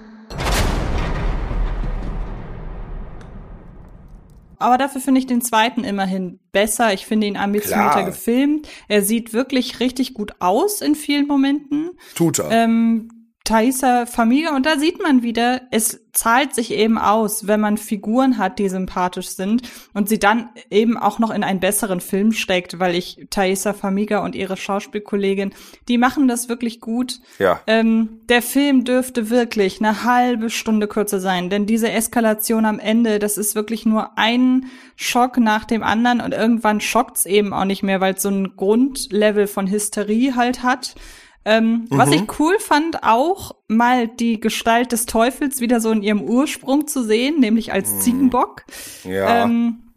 Aber dafür finde ich den zweiten immerhin besser. Ich finde ihn ambitionierter Klar. gefilmt. Er sieht wirklich richtig gut aus in vielen Momenten. Tut er. Ähm, Thaisa Familie und da sieht man wieder, es zahlt sich eben aus, wenn man Figuren hat, die sympathisch sind und sie dann eben auch noch in einen besseren Film steckt, weil ich Thaisa Famiga und ihre Schauspielkollegin, die machen das wirklich gut. Ja. Ähm, der Film dürfte wirklich eine halbe Stunde kürzer sein, denn diese Eskalation am Ende, das ist wirklich nur ein Schock nach dem anderen und irgendwann schockt's eben auch nicht mehr, weil es so ein Grundlevel von Hysterie halt hat. Ähm, mhm. Was ich cool fand, auch mal die Gestalt des Teufels wieder so in ihrem Ursprung zu sehen, nämlich als mhm. Ziegenbock. Ja. Ähm,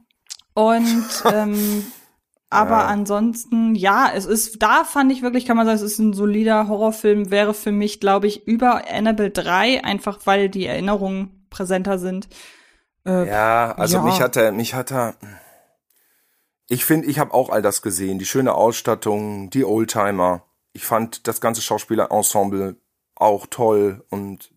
und ähm, aber ja. ansonsten, ja, es ist, da fand ich wirklich, kann man sagen, es ist ein solider Horrorfilm, wäre für mich, glaube ich, über Annabelle 3, einfach weil die Erinnerungen präsenter sind. Äh, ja, also ja. mich hat er, mich hat er. Ich finde, ich habe auch all das gesehen. Die schöne Ausstattung, die Oldtimer ich fand das ganze Schauspielerensemble auch toll und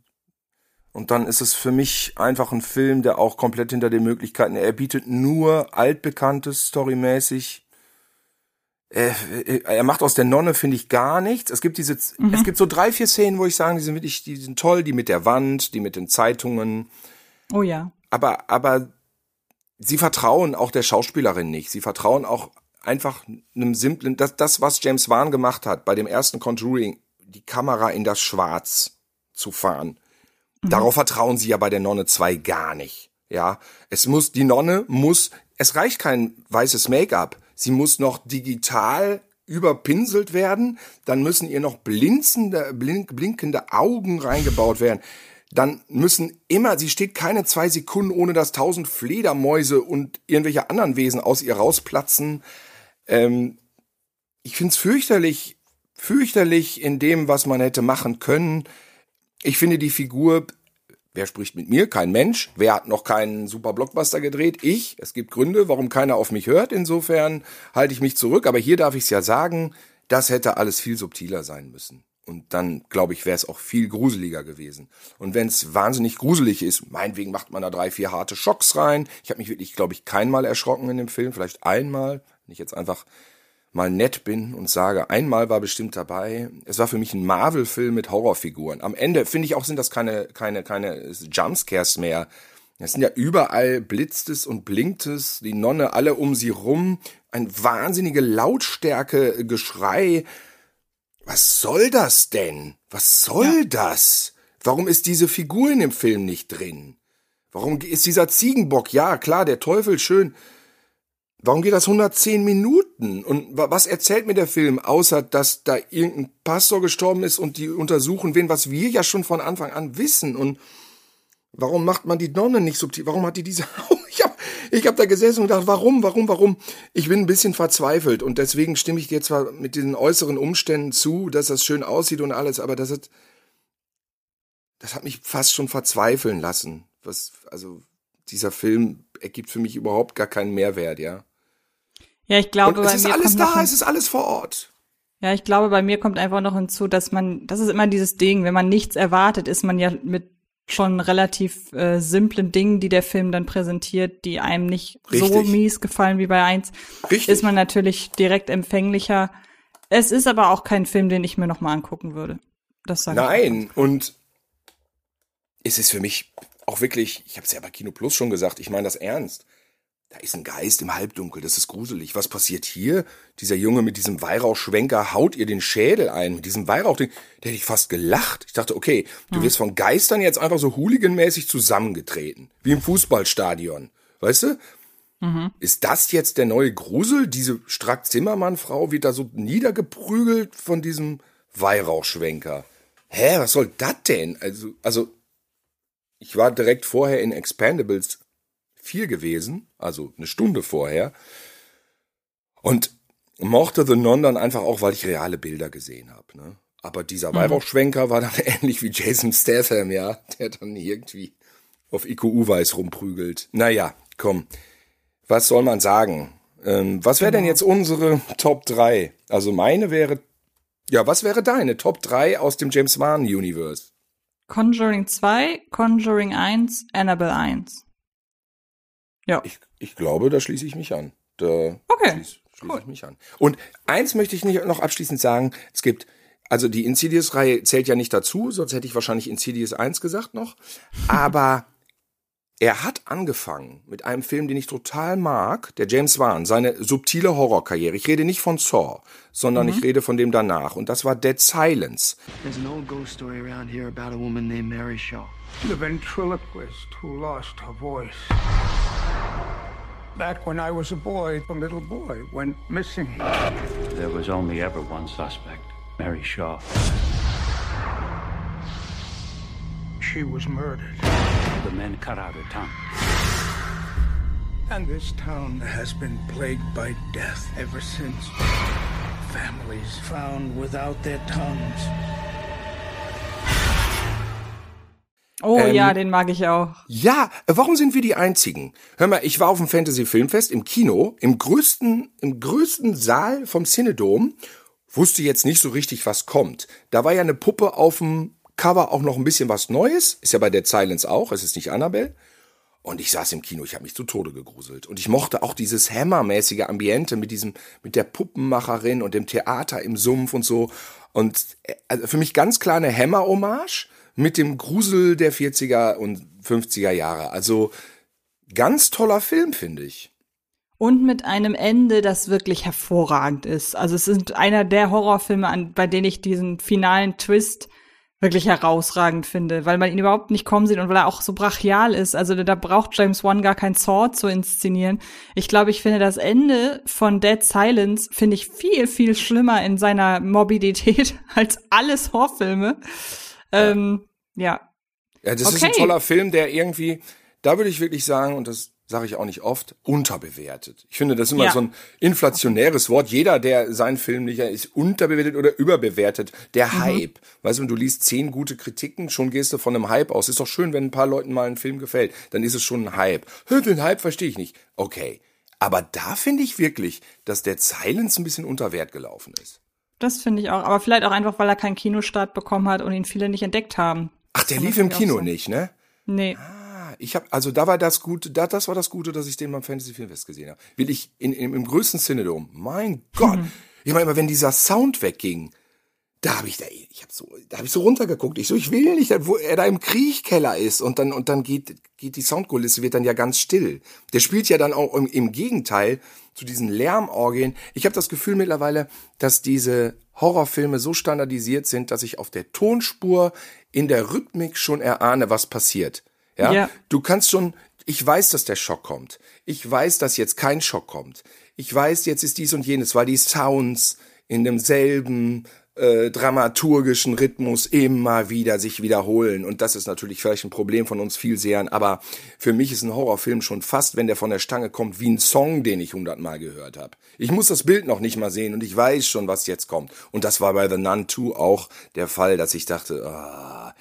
und dann ist es für mich einfach ein Film, der auch komplett hinter den Möglichkeiten, er bietet nur altbekanntes storymäßig. Er, er macht aus der Nonne, finde ich, gar nichts. Es gibt diese, mhm. es gibt so drei, vier Szenen, wo ich sage, die sind wirklich, die sind toll, die mit der Wand, die mit den Zeitungen. Oh ja. Aber, aber sie vertrauen auch der Schauspielerin nicht. Sie vertrauen auch einfach einem simplen, das, das, was James Wan gemacht hat, bei dem ersten Conjuring, die Kamera in das Schwarz zu fahren. Mhm. Darauf vertrauen sie ja bei der Nonne 2 gar nicht. Ja, es muss, die Nonne muss, es reicht kein weißes Make-up. Sie muss noch digital überpinselt werden, dann müssen ihr noch blinzende, blink, blinkende Augen reingebaut werden. Dann müssen immer, sie steht keine zwei Sekunden, ohne dass tausend Fledermäuse und irgendwelche anderen Wesen aus ihr rausplatzen. Ähm, ich find's fürchterlich, fürchterlich in dem, was man hätte machen können. Ich finde die Figur, wer spricht mit mir? Kein Mensch. Wer hat noch keinen super Blockbuster gedreht? Ich. Es gibt Gründe, warum keiner auf mich hört. Insofern halte ich mich zurück. Aber hier darf ich es ja sagen, das hätte alles viel subtiler sein müssen. Und dann, glaube ich, wäre es auch viel gruseliger gewesen. Und wenn es wahnsinnig gruselig ist, meinetwegen macht man da drei, vier harte Schocks rein. Ich habe mich wirklich, glaube ich, keinmal erschrocken in dem Film, vielleicht einmal. Wenn ich jetzt einfach mal nett bin und sage, einmal war bestimmt dabei. Es war für mich ein Marvel-Film mit Horrorfiguren. Am Ende finde ich auch sind das keine keine keine Jumpscares mehr. Es sind ja überall blitztes und blinktes, die Nonne alle um sie rum, ein wahnsinnige Lautstärke, Geschrei. Was soll das denn? Was soll ja. das? Warum ist diese Figur in dem Film nicht drin? Warum ist dieser Ziegenbock? Ja, klar, der Teufel schön, Warum geht das 110 Minuten? Und was erzählt mir der Film, außer dass da irgendein Pastor gestorben ist und die untersuchen wen, was wir ja schon von Anfang an wissen? Und warum macht man die Nonne nicht subtil? Warum hat die diese... ich hab, ich hab da gesessen und gedacht, warum, warum, warum? Ich bin ein bisschen verzweifelt und deswegen stimme ich dir zwar mit diesen äußeren Umständen zu, dass das schön aussieht und alles, aber das hat... Das hat mich fast schon verzweifeln lassen. Was, also dieser Film ergibt für mich überhaupt gar keinen Mehrwert, ja. Ja, ich glaube, Und es bei ist mir alles kommt da, es ist alles vor Ort. Ja, ich glaube, bei mir kommt einfach noch hinzu, dass man, das ist immer dieses Ding, wenn man nichts erwartet, ist man ja mit schon relativ äh, simplen Dingen, die der Film dann präsentiert, die einem nicht so Richtig. mies gefallen wie bei eins, Richtig. ist man natürlich direkt empfänglicher. Es ist aber auch kein Film, den ich mir noch mal angucken würde. Das sage ich. Nein, und es ist für mich auch wirklich, ich habe es ja bei Kino Plus schon gesagt, ich meine das ernst. Da ist ein Geist im Halbdunkel, das ist gruselig. Was passiert hier? Dieser Junge mit diesem Weihrauchschwenker haut ihr den Schädel ein. Mit diesem Weihrauchding, da hätte ich fast gelacht. Ich dachte, okay, du wirst von Geistern jetzt einfach so hooliganmäßig zusammengetreten. Wie im Fußballstadion. Weißt du? Ist das jetzt der neue Grusel? Diese Strack-Zimmermann-Frau wird da so niedergeprügelt von diesem Weihrauchschwenker. Hä, was soll das denn? Also, also, ich war direkt vorher in Expandables 4 gewesen, also eine Stunde vorher, und mochte The Non dann einfach auch, weil ich reale Bilder gesehen habe. Ne? Aber dieser Weihrauchschwenker war dann ähnlich wie Jason Statham, ja, der dann irgendwie auf IQU-Weiß rumprügelt. Naja, komm. Was soll man sagen? Ähm, was wäre denn jetzt unsere Top 3? Also meine wäre, ja, was wäre deine Top 3 aus dem James Wan Universe? Conjuring 2, Conjuring 1, Annabelle 1. Ja. Ich, ich glaube, da schließe ich mich an. Da Okay, schließe, schließe ich mich an. Und eins möchte ich nicht noch abschließend sagen. Es gibt, also die Insidious-Reihe zählt ja nicht dazu, sonst hätte ich wahrscheinlich Insidious 1 gesagt noch. Aber er hat angefangen mit einem Film, den ich total mag, der James Wan, seine subtile Horrorkarriere. Ich rede nicht von Saw, sondern ich rede von dem danach. Und das war Dead Silence. There's an old ghost story around here about a woman named Mary Shaw. The ventriloquist who lost her voice. Back when I was a boy, a little boy went missing. There was only ever one suspect, Mary Shaw. She was murdered. The men cut out tongue. And this town has been plagued by death ever since. Families found without their tongues. Oh Ähm, ja, den mag ich auch. Ja, warum sind wir die Einzigen? Hör mal, ich war auf dem Fantasy Filmfest im Kino, im größten, im größten Saal vom Cinedom, wusste jetzt nicht so richtig, was kommt. Da war ja eine Puppe auf dem Cover auch noch ein bisschen was Neues, ist ja bei Dead Silence auch, es ist nicht Annabelle. Und ich saß im Kino, ich habe mich zu Tode gegruselt. Und ich mochte auch dieses hammermäßige Ambiente mit diesem, mit der Puppenmacherin und dem Theater im Sumpf und so. Und äh, also für mich ganz klar eine Hammer-Hommage mit dem Grusel der 40er und 50er Jahre. Also ganz toller Film, finde ich. Und mit einem Ende, das wirklich hervorragend ist. Also es sind einer der Horrorfilme, an, bei denen ich diesen finalen Twist wirklich herausragend finde, weil man ihn überhaupt nicht kommen sieht und weil er auch so brachial ist. Also da braucht James Wan gar kein Saw zu inszenieren. Ich glaube, ich finde das Ende von Dead Silence finde ich viel, viel schlimmer in seiner Morbidität als alles Horrorfilme. Ähm, ja. Ja, das ist ein Okay. toller Film, der irgendwie, da würde ich wirklich sagen, und das sage ich auch nicht oft, unterbewertet. Ich finde, das ist immer Ja. so ein inflationäres Wort. Jeder, der seinen Film nicht ist unterbewertet oder überbewertet. Der Mhm. Hype. Weißt du, wenn du liest zehn gute Kritiken, schon gehst du von einem Hype aus. Ist doch schön, wenn ein paar Leuten mal ein Film gefällt. Dann ist es schon ein Hype. Den Hype verstehe ich nicht. Okay. Aber da finde ich wirklich, dass der Silence ein bisschen unter Wert gelaufen ist. Das finde ich auch. Aber vielleicht auch einfach, weil er keinen Kinostart bekommen hat und ihn viele nicht entdeckt haben. Ach, der lief im Kino sein. nicht, ne? Nee. Ich habe also da war das Gute, da, das war das Gute, dass ich den beim Fantasy Filmfest gesehen habe. Will ich in, in, im größten Cinedom. Mein Gott. Ich meine immer, wenn dieser Sound wegging, da habe ich da ich habe so da habe ich so runtergeguckt. Ich so ich will nicht, wo er da im Kriechkeller ist und dann und dann geht geht die Soundkulisse wird dann ja ganz still. Der spielt ja dann auch im, im Gegenteil zu diesen Lärmorgien. Ich habe das Gefühl mittlerweile, dass diese Horrorfilme so standardisiert sind, dass ich auf der Tonspur in der Rhythmik schon erahne, was passiert. Ja? Ja. Du kannst schon, ich weiß, dass der Schock kommt. Ich weiß, dass jetzt kein Schock kommt. Ich weiß, jetzt ist dies und jenes, weil die Sounds in demselben äh, dramaturgischen Rhythmus immer wieder sich wiederholen. Und das ist natürlich vielleicht ein Problem von uns Vielsehern, aber für mich ist ein Horrorfilm schon fast, wenn der von der Stange kommt, wie ein Song, den ich hundertmal gehört habe. Ich muss das Bild noch nicht mal sehen und ich weiß schon, was jetzt kommt. Und das war bei The Nun 2 auch der Fall, dass ich dachte, ah,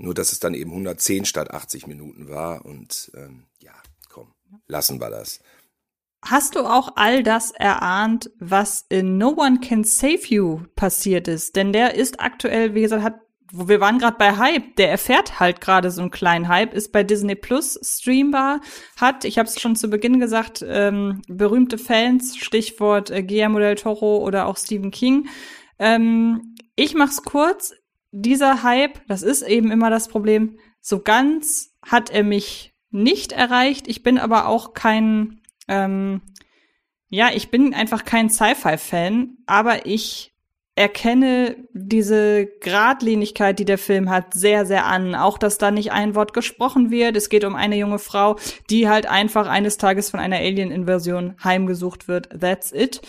nur dass es dann eben 110 statt 80 Minuten war. Und ähm, ja, komm, lassen wir das. Hast du auch all das erahnt, was in No One Can Save You passiert ist? Denn der ist aktuell, wie gesagt, hat wo wir waren gerade bei Hype, der erfährt halt gerade so einen kleinen Hype, ist bei Disney Plus streambar, hat, ich habe es schon zu Beginn gesagt, ähm, berühmte Fans, Stichwort äh, Guillermo del Toro oder auch Stephen King. Ähm, ich mach's kurz, dieser Hype, das ist eben immer das Problem, so ganz hat er mich nicht erreicht. Ich bin aber auch kein, ähm, ja, ich bin einfach kein Sci-Fi-Fan, aber ich erkenne diese Gradlinigkeit, die der Film hat, sehr, sehr an. Auch, dass da nicht ein Wort gesprochen wird. Es geht um eine junge Frau, die halt einfach eines Tages von einer Alien-Invasion heimgesucht wird. That's it.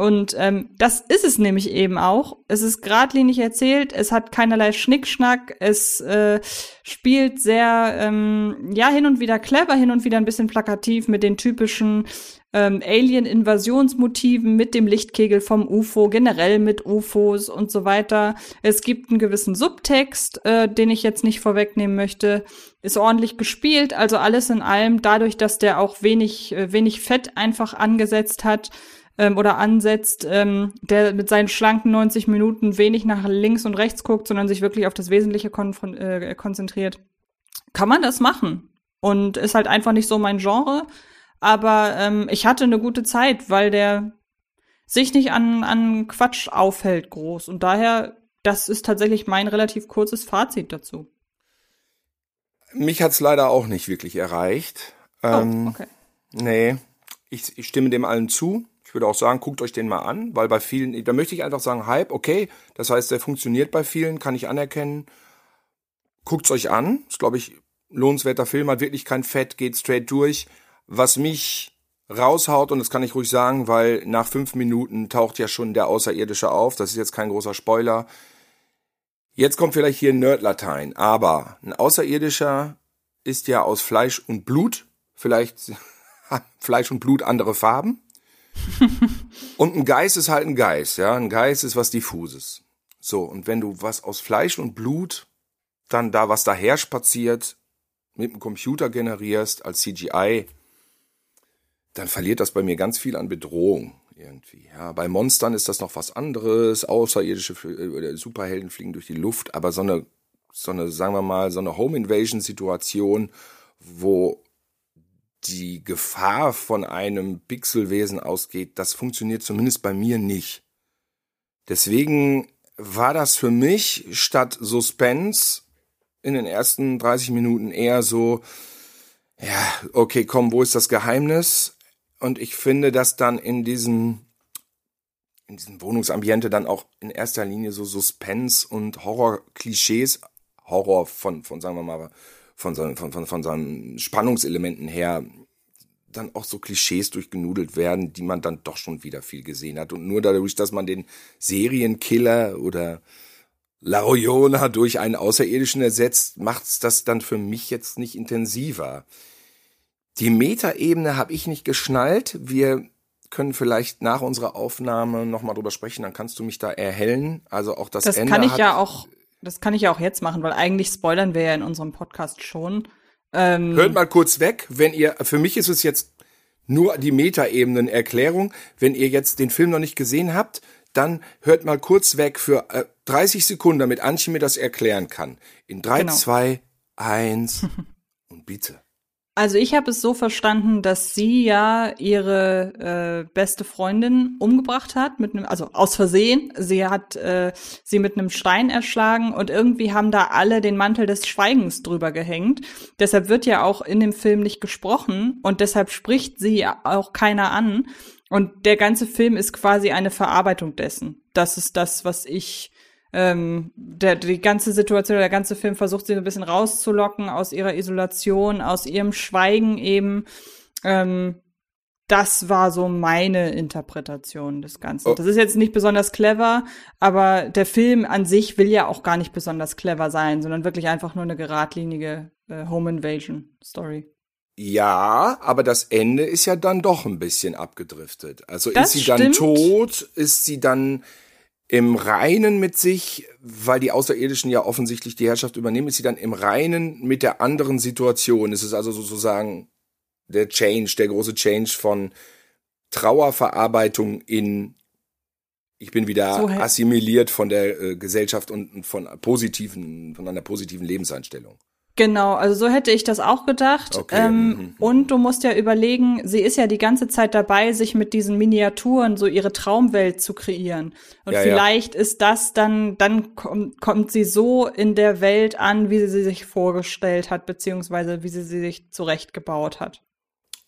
Und ähm, das ist es nämlich eben auch. Es ist geradlinig erzählt, es hat keinerlei Schnickschnack, es äh, spielt sehr, ähm, ja, hin und wieder clever, hin und wieder ein bisschen plakativ mit den typischen ähm, Alien-Invasionsmotiven, mit dem Lichtkegel vom UFO, generell mit UFOs und so weiter. Es gibt einen gewissen Subtext, äh, den ich jetzt nicht vorwegnehmen möchte. Ist ordentlich gespielt, also alles in allem, dadurch, dass der auch wenig, äh, wenig Fett einfach angesetzt hat, ähm, oder ansetzt, ähm, der mit seinen schlanken 90 Minuten wenig nach links und rechts guckt, sondern sich wirklich auf das Wesentliche kon äh, konzentriert, kann man das machen. Und ist halt einfach nicht so mein Genre. Aber ähm, ich hatte eine gute Zeit, weil der sich nicht an, an Quatsch aufhält groß. Und daher, das ist tatsächlich mein relativ kurzes Fazit dazu. Mich hat's leider auch nicht wirklich erreicht. Oh, ähm, okay. Nee, ich, ich stimme dem allen zu. Ich würde auch sagen, guckt euch den mal an, weil bei vielen, da möchte ich einfach sagen, Hype, okay, das heißt, der funktioniert bei vielen, kann ich anerkennen. Guckt's euch an, ist glaube ich lohnenswerter Film, hat wirklich kein Fett, geht straight durch. Was mich raushaut, und das kann ich ruhig sagen, weil nach fünf Minuten taucht ja schon der Außerirdische auf, das ist jetzt kein großer Spoiler. Jetzt kommt vielleicht hier ein Nerdlatein, aber ein Außerirdischer ist ja aus Fleisch und Blut, vielleicht Fleisch und Blut andere Farben. und ein Geist ist halt ein Geist, ja. Ein Geist ist was Diffuses. So, und wenn du was aus Fleisch und Blut dann da was daher spaziert, mit dem Computer generierst als CGI, dann verliert das bei mir ganz viel an Bedrohung irgendwie. Ja, bei Monstern ist das noch was anderes. Außerirdische äh, Superhelden fliegen durch die Luft, aber so eine, so eine, sagen wir mal, so eine Home Invasion Situation, wo die Gefahr von einem Pixelwesen ausgeht, das funktioniert zumindest bei mir nicht. Deswegen war das für mich statt Suspense in den ersten 30 Minuten eher so, ja, okay, komm, wo ist das Geheimnis? Und ich finde, dass dann in diesem, in diesem Wohnungsambiente dann auch in erster Linie so Suspense und Horror-Klischees, Horror von, von, sagen wir mal, von, seinen, von, von, von seinen Spannungselementen her dann auch so Klischees durchgenudelt werden, die man dann doch schon wieder viel gesehen hat. Und nur dadurch, dass man den Serienkiller oder La Royona durch einen Außerirdischen ersetzt, macht's das dann für mich jetzt nicht intensiver. Die Metaebene habe ich nicht geschnallt. Wir können vielleicht nach unserer Aufnahme nochmal drüber sprechen, dann kannst du mich da erhellen. Also auch das, das Ende. Das kann ich ja auch das kann ich ja auch jetzt machen, weil eigentlich spoilern wir ja in unserem Podcast schon. Ähm, Hört mal kurz weg, wenn ihr, für mich ist es jetzt nur die Metaebenen-Erklärung. Wenn ihr jetzt den Film noch nicht gesehen habt, dann hört mal kurz weg für äh, 30 Sekunden, damit Antje mir das erklären kann. In 3, genau. 2, 1 und bitte. Also ich habe es so verstanden, dass sie ja ihre äh, beste Freundin umgebracht hat mit einem, also aus Versehen. Sie hat äh, sie mit einem Stein erschlagen und irgendwie haben da alle den Mantel des Schweigens drüber gehängt. Deshalb wird ja auch in dem Film nicht gesprochen und deshalb spricht sie auch keiner an. Und der ganze Film ist quasi eine Verarbeitung dessen. Das ist das, was ich ähm, der, die ganze Situation, der ganze Film versucht sie ein bisschen rauszulocken aus ihrer Isolation, aus ihrem Schweigen eben. Ähm, das war so meine Interpretation des Ganzen. Oh. Das ist jetzt nicht besonders clever, aber der Film an sich will ja auch gar nicht besonders clever sein, sondern wirklich einfach nur eine geradlinige äh, Home Invasion Story. Ja, aber das Ende ist ja dann doch ein bisschen abgedriftet. Also das ist sie stimmt. dann tot? Ist sie dann im Reinen mit sich, weil die Außerirdischen ja offensichtlich die Herrschaft übernehmen, ist sie dann im Reinen mit der anderen Situation. Ist es also sozusagen der Change, der große Change von Trauerverarbeitung in ich bin wieder So, assimiliert von der äh, Gesellschaft und und von positiven, von einer positiven Lebenseinstellung. Genau, also so hätte ich das auch gedacht. Okay, Ähm, mhm. und du musst ja überlegen, sie ist ja die ganze Zeit dabei, sich mit diesen Miniaturen so ihre Traumwelt zu kreieren. Und Ja, ja. vielleicht ist das dann, dann kommt, kommt sie so in der Welt an, wie sie sich vorgestellt hat, beziehungsweise wie sie sie sich zurechtgebaut hat.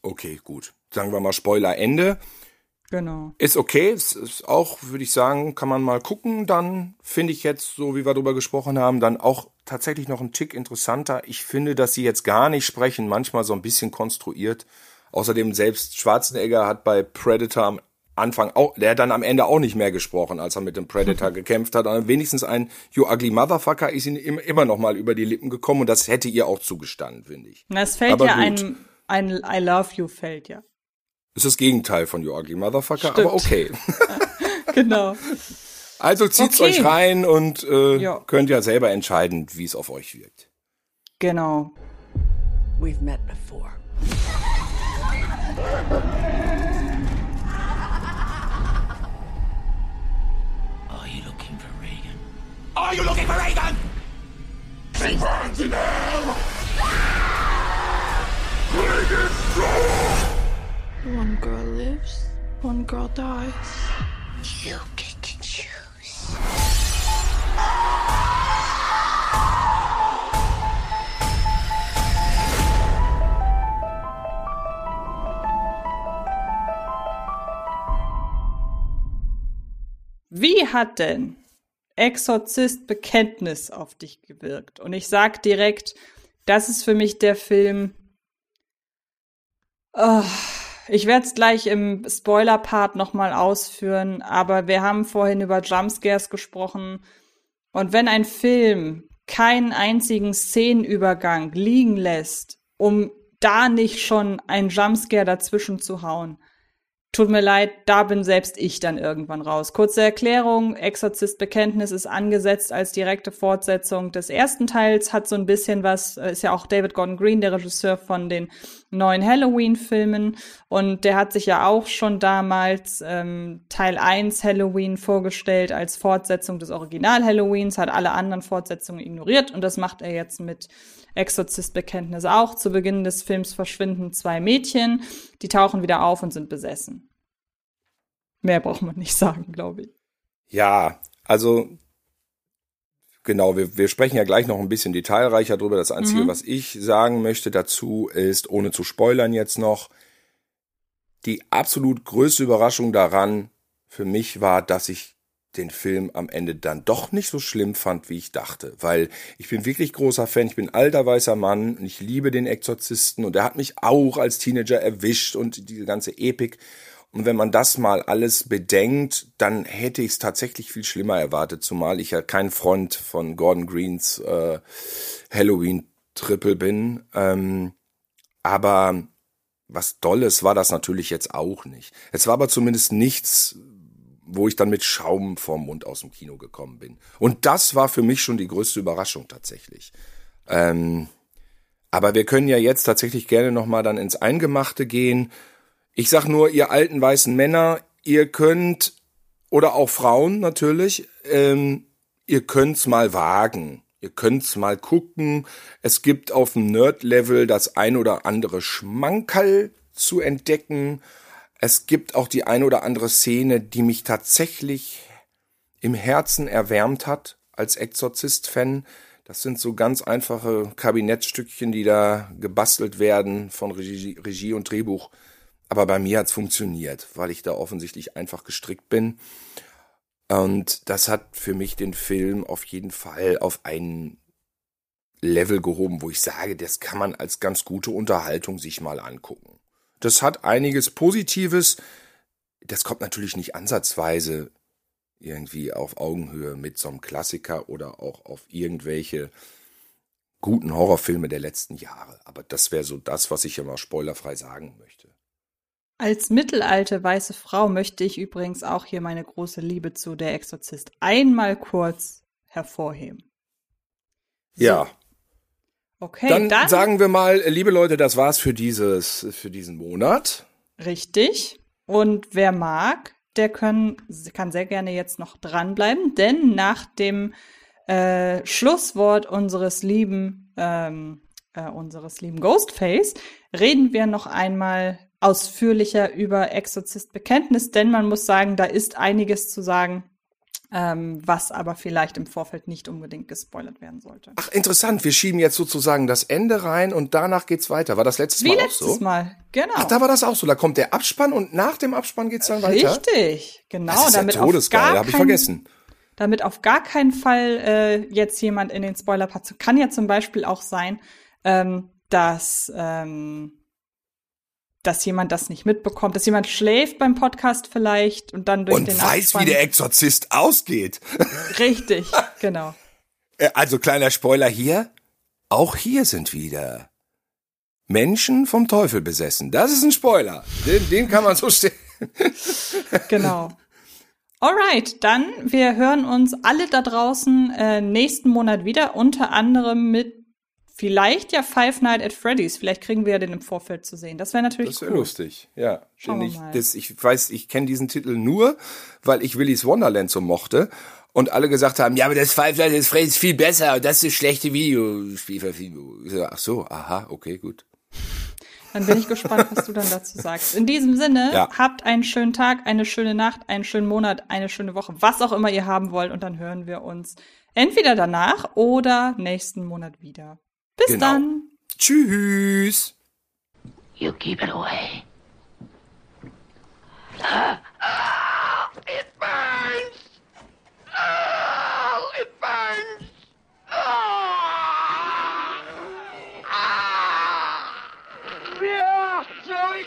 Okay, gut. Sagen wir mal Spoiler Ende. Genau. Ist okay, es ist auch, würde ich sagen, kann man mal gucken. Dann finde ich jetzt, so wie wir darüber gesprochen haben, dann auch tatsächlich noch ein Tick interessanter. Ich finde, dass sie jetzt gar nicht sprechen, manchmal so ein bisschen konstruiert. Außerdem selbst Schwarzenegger hat bei Predator am Anfang auch, der hat dann am Ende auch nicht mehr gesprochen, als er mit dem Predator gekämpft hat. Und wenigstens ein You Ugly Motherfucker ist ihm im- immer noch mal über die Lippen gekommen und das hätte ihr auch zugestanden, finde ich. Na, es fällt Aber ja gut. ein, ein I love you fällt ja. Ist das Gegenteil von You Ugly Motherfucker, Stimmt. aber okay. Genau. Also zieht's Okay. euch rein und äh, Ja. könnt ja selber entscheiden, wie es auf euch wirkt. Genau. We've met before. Are you looking for Reagan? Are you looking for Reagan? She burns in hell! One girl lives, one girl dies. You get Wie hat denn Exorzist Bekenntnis auf dich gewirkt? Und ich sag direkt, das ist für mich der Film. Ah, ich werde es gleich im Spoiler-Part nochmal ausführen, aber wir haben vorhin über Jumpscares gesprochen. Und wenn ein Film keinen einzigen Szenenübergang liegen lässt, um da nicht schon ein Jumpscare dazwischen zu hauen, Tut mir leid, da bin selbst ich dann irgendwann raus. Kurze Erklärung, Exorzist Bekenntnis ist angesetzt als direkte Fortsetzung des ersten Teils, hat so ein bisschen was, äh, ist ja auch David Gordon Green, der Regisseur von den neuen Halloween-Filmen und der hat sich ja auch schon damals ähm, Teil 1 Halloween vorgestellt als Fortsetzung des Original-Halloweens, hat alle anderen Fortsetzungen ignoriert und das macht er jetzt mit Exorzist Bekenntnis auch. Zu Beginn des Films verschwinden zwei Mädchen, die tauchen wieder auf und sind besessen. Mehr braucht man nicht sagen, glaube ich. Ja, also genau, wir, wir sprechen ja gleich noch ein bisschen detailreicher drüber. Das Einzige, Mhm. was ich sagen möchte dazu ist, ohne zu spoilern jetzt noch, die absolut größte Überraschung daran für mich war, dass ich den Film am Ende dann doch nicht so schlimm fand, wie ich dachte. Weil ich bin wirklich großer Fan, ich bin alter weißer Mann und ich liebe den Exorzisten und er hat mich auch als Teenager erwischt und diese ganze Epik. Und wenn man das mal alles bedenkt, dann hätte ich es tatsächlich viel schlimmer erwartet, zumal ich ja kein Freund von Gordon Greens äh, Halloween-Triple bin. Ähm, aber was Dolles war das natürlich jetzt auch nicht. Es war aber zumindest nichts, wo ich dann mit Schaum vorm Mund aus dem Kino gekommen bin. Und das war für mich schon die größte Überraschung tatsächlich. Ähm, aber wir können ja jetzt tatsächlich gerne nochmal dann ins Eingemachte gehen. Ich sag nur, ihr alten weißen Männer, ihr könnt, oder auch Frauen natürlich, ähm, ihr könnt's mal wagen. Ihr könnt's mal gucken. Es gibt auf dem Nerd-Level das ein oder andere Schmankerl zu entdecken. Es gibt auch die ein oder andere Szene, die mich tatsächlich im Herzen erwärmt hat als Exorzist-Fan. Das sind so ganz einfache Kabinettstückchen, die da gebastelt werden von Regie, Regie und Drehbuch. Aber bei mir hat's funktioniert, weil ich da offensichtlich einfach gestrickt bin. Und das hat für mich den Film auf jeden Fall auf ein Level gehoben, wo ich sage, das kann man als ganz gute Unterhaltung sich mal angucken. Das hat einiges Positives. Das kommt natürlich nicht ansatzweise irgendwie auf Augenhöhe mit so einem Klassiker oder auch auf irgendwelche guten Horrorfilme der letzten Jahre. Aber das wäre so das, was ich immer spoilerfrei sagen möchte. Als mittelalte weiße Frau möchte ich übrigens auch hier meine große Liebe zu Der Exorzist einmal kurz hervorheben. So. Ja, Okay, dann, dann sagen wir mal, liebe Leute, das war's für dieses, für diesen Monat. Richtig. Und wer mag, der können, kann sehr gerne jetzt noch dranbleiben, denn nach dem äh, Schlusswort unseres lieben, ähm, äh, unseres lieben Ghostface reden wir noch einmal ausführlicher über Exorzist Bekenntnis, denn man muss sagen, da ist einiges zu sagen, ähm, was aber vielleicht im Vorfeld nicht unbedingt gespoilert werden sollte. Ach, interessant. Wir schieben jetzt sozusagen das Ende rein und danach geht's weiter. War das letztes Wie Mal letztes auch so? Mal, genau. Ach, da war das auch so. Da kommt der Abspann und nach dem Abspann geht's dann weiter. Richtig, genau. Das ist damit ja todesgeil. gar Hab ich vergessen. damit auf gar keinen Fall äh, jetzt jemand in den Spoiler-Part kann ja zum Beispiel auch sein, ähm, dass ähm, dass jemand das nicht mitbekommt, dass jemand schläft beim Podcast vielleicht und dann durch Und den weiß, Abspann wie der Exorzist ausgeht. richtig, genau. Äh, Also kleiner Spoiler hier. Auch hier sind wieder Menschen vom Teufel besessen. Das ist ein Spoiler. Den, den kann man so stehen. Genau. Alright, dann wir hören uns alle da draußen äh, nächsten Monat wieder, unter anderem mit vielleicht ja Five Night at Freddy's. Vielleicht kriegen wir ja den im Vorfeld zu sehen. Das wäre natürlich Das wäre cool. lustig, ja. Schauen ich, das, ich weiß, ich kenne diesen Titel nur, weil ich Willy's Wonderland so mochte. Und alle gesagt haben, ja, aber das Five Nights at Freddy's ist viel besser. Das ist schlechte Videospielverfilmung. So, Ach so, aha, okay, gut. Dann bin ich gespannt, was du dann dazu sagst. In diesem Sinne, Ja. habt einen schönen Tag, eine schöne Nacht, einen schönen Monat, eine schöne Woche, was auch immer ihr haben wollt. Und dann hören wir uns entweder danach oder nächsten Monat wieder. Bis Genau. dann. Tschüss. You keep it away. It burns! Oh, it burns! Yeah, Joey.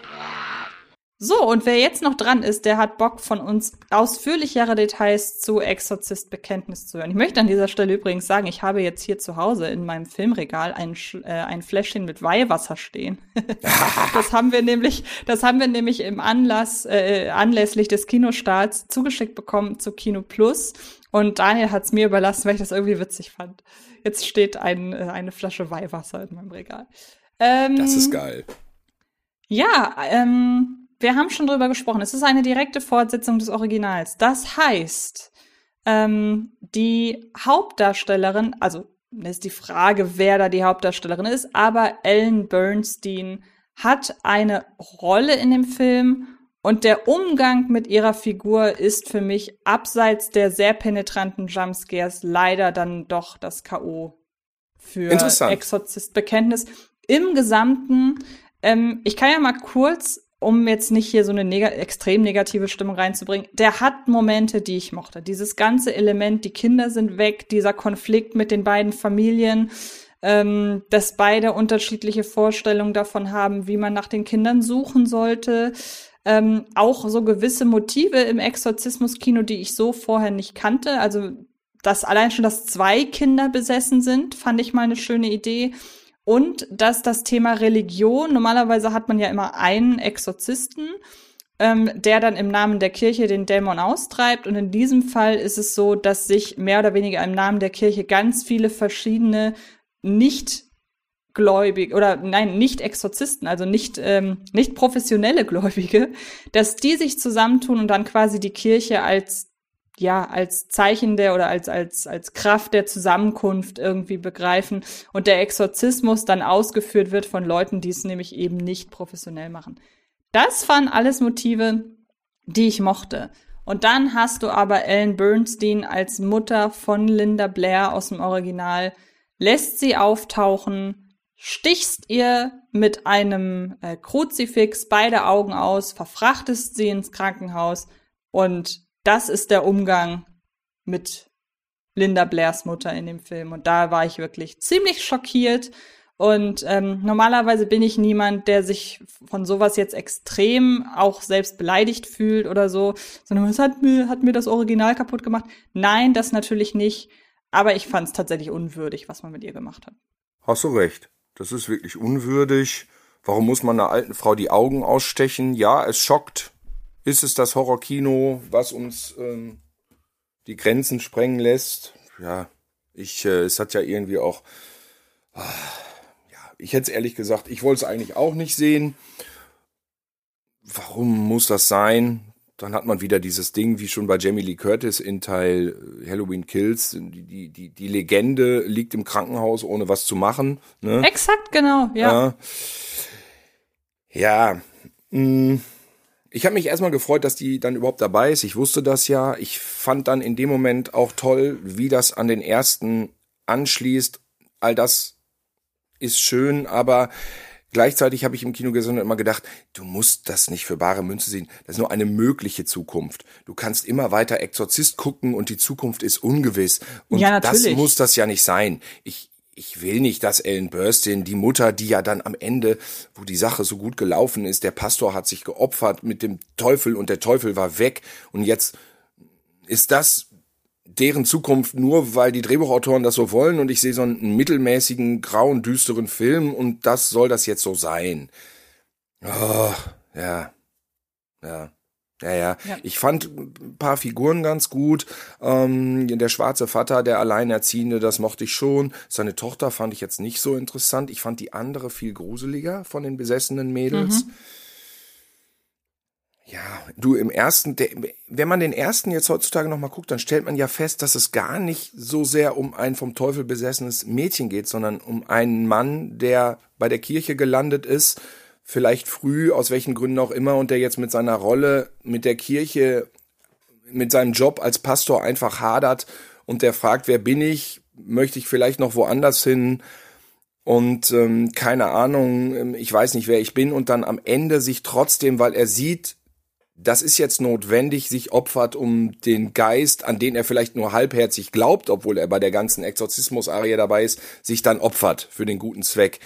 So, und wer jetzt noch dran ist, der hat Bock von uns ausführlichere Details zu Exorzist Bekenntnis zu hören. Ich möchte an dieser Stelle übrigens sagen, ich habe jetzt hier zu Hause in meinem Filmregal ein, äh, ein Fläschchen mit Weihwasser stehen. das haben wir nämlich, das haben wir nämlich im Anlass, äh, anlässlich des Kinostarts zugeschickt bekommen zu Kino Plus. Und Daniel hat es mir überlassen, weil ich das irgendwie witzig fand. Jetzt steht ein, äh, eine Flasche Weihwasser in meinem Regal. Ähm, Das ist geil. ja, ähm, wir haben schon drüber gesprochen. Es ist eine direkte Fortsetzung des Originals. Das heißt, ähm, die Hauptdarstellerin, also ist die Frage, wer da die Hauptdarstellerin ist, aber Ellen Bernstein hat eine Rolle in dem Film und der Umgang mit ihrer Figur ist für mich abseits der sehr penetranten Jumpscares leider dann doch das K.O. für Interessant. Exorzist Bekenntnis. Im Gesamten, ähm, ich kann ja mal kurz, um jetzt nicht hier so eine neg extrem negative Stimmung reinzubringen, der hat Momente, die ich mochte. Dieses ganze Element, die Kinder sind weg, dieser Konflikt mit den beiden Familien, ähm, dass beide unterschiedliche Vorstellungen davon haben, wie man nach den Kindern suchen sollte. Ähm, auch so gewisse Motive im Exorzismus-Kino, die ich so vorher nicht kannte. Also, dass allein schon, dass zwei Kinder besessen sind, fand ich mal eine schöne Idee. Und dass das Thema Religion, normalerweise hat man ja immer einen Exorzisten, ähm, der dann im Namen der Kirche den Dämon austreibt. Und in diesem Fall ist es so, dass sich mehr oder weniger im Namen der Kirche ganz viele verschiedene nicht gläubig oder nein, nicht Exorzisten, also nicht, ähm, nicht professionelle Gläubige, dass die sich zusammentun und dann quasi die Kirche als ja, als Zeichen der oder als, als, als Kraft der Zusammenkunft irgendwie begreifen und der Exorzismus dann ausgeführt wird von Leuten, die es nämlich eben nicht professionell machen. Das waren alles Motive, die ich mochte. Und dann hast du aber Ellen Bernstein als Mutter von Linda Blair aus dem Original, lässt sie auftauchen, stichst ihr mit einem äh, Kruzifix beide Augen aus, verfrachtest sie ins Krankenhaus und das ist der Umgang mit Linda Blairs Mutter in dem Film. Und da war ich wirklich ziemlich schockiert. Und ähm, normalerweise bin ich niemand, der sich von sowas jetzt extrem auch selbst beleidigt fühlt oder so, sondern es hat mir, hat mir das Original kaputt gemacht. Nein, das natürlich nicht. Aber ich fand es tatsächlich unwürdig, was man mit ihr gemacht hat. Hast du recht. Das ist wirklich unwürdig. Warum muss man einer alten Frau die Augen ausstechen? Ja, es schockt. Ist es das Horrorkino, was uns ähm, die Grenzen sprengen lässt? Ja, ich, äh, es hat ja irgendwie auch. ah, ich hätte es ehrlich gesagt, ich wollte es eigentlich auch nicht sehen. Warum muss das sein? Dann hat man wieder dieses Ding, wie schon bei Jamie Lee Curtis in Teil äh, Halloween Kills. Die, die, die Legende liegt im Krankenhaus, ohne was zu machen. Ne? Exakt, genau, ja. Ja, mh, mm, ich habe mich erstmal gefreut, dass die dann überhaupt dabei ist. Ich wusste das ja. Ich fand dann in dem Moment auch toll, wie das an den ersten anschließt. All das ist schön, aber Gleichzeitig habe ich im Kino gesessen und immer gedacht, du musst das nicht für bare Münze sehen. Das ist nur eine mögliche Zukunft. Du kannst immer weiter Exorzist gucken und die Zukunft ist ungewiss. Und ja, das muss das ja nicht sein. Ich, ich will nicht, dass Ellen Burstyn, die Mutter, die ja dann am Ende, wo die Sache so gut gelaufen ist, der Pastor hat sich geopfert mit dem Teufel und der Teufel war weg und jetzt ist das deren Zukunft nur, weil die Drehbuchautoren das so wollen und ich sehe so einen mittelmäßigen, grauen, düsteren Film und das soll das jetzt so sein. Oh, ja. Ja. Ja, ja, ja. Ich fand ein paar Figuren ganz gut. Ähm, der schwarze Vater, der Alleinerziehende, das mochte ich schon. Seine Tochter fand ich jetzt nicht so interessant. Ich fand die andere viel gruseliger von den besessenen Mädels. Mhm. Ja, du im ersten, der, wenn man den ersten jetzt heutzutage nochmal guckt, dann stellt man ja fest, dass es gar nicht so sehr um ein vom Teufel besessenes Mädchen geht, sondern um einen Mann, der bei der Kirche gelandet ist, vielleicht früh, aus welchen Gründen auch immer, und der jetzt mit seiner Rolle, mit der Kirche, mit seinem Job als Pastor einfach hadert und der fragt, wer bin ich? Möchte ich vielleicht noch woanders hin? Und ähm, keine Ahnung, ähm, ich weiß nicht, wer ich bin, und dann am Ende sich trotzdem, weil er sieht, das ist jetzt notwendig, sich opfert, um den Geist, an den er vielleicht nur halbherzig glaubt, obwohl er bei der ganzen Exorzismus-Arie dabei ist, sich dann opfert für den guten Zweck.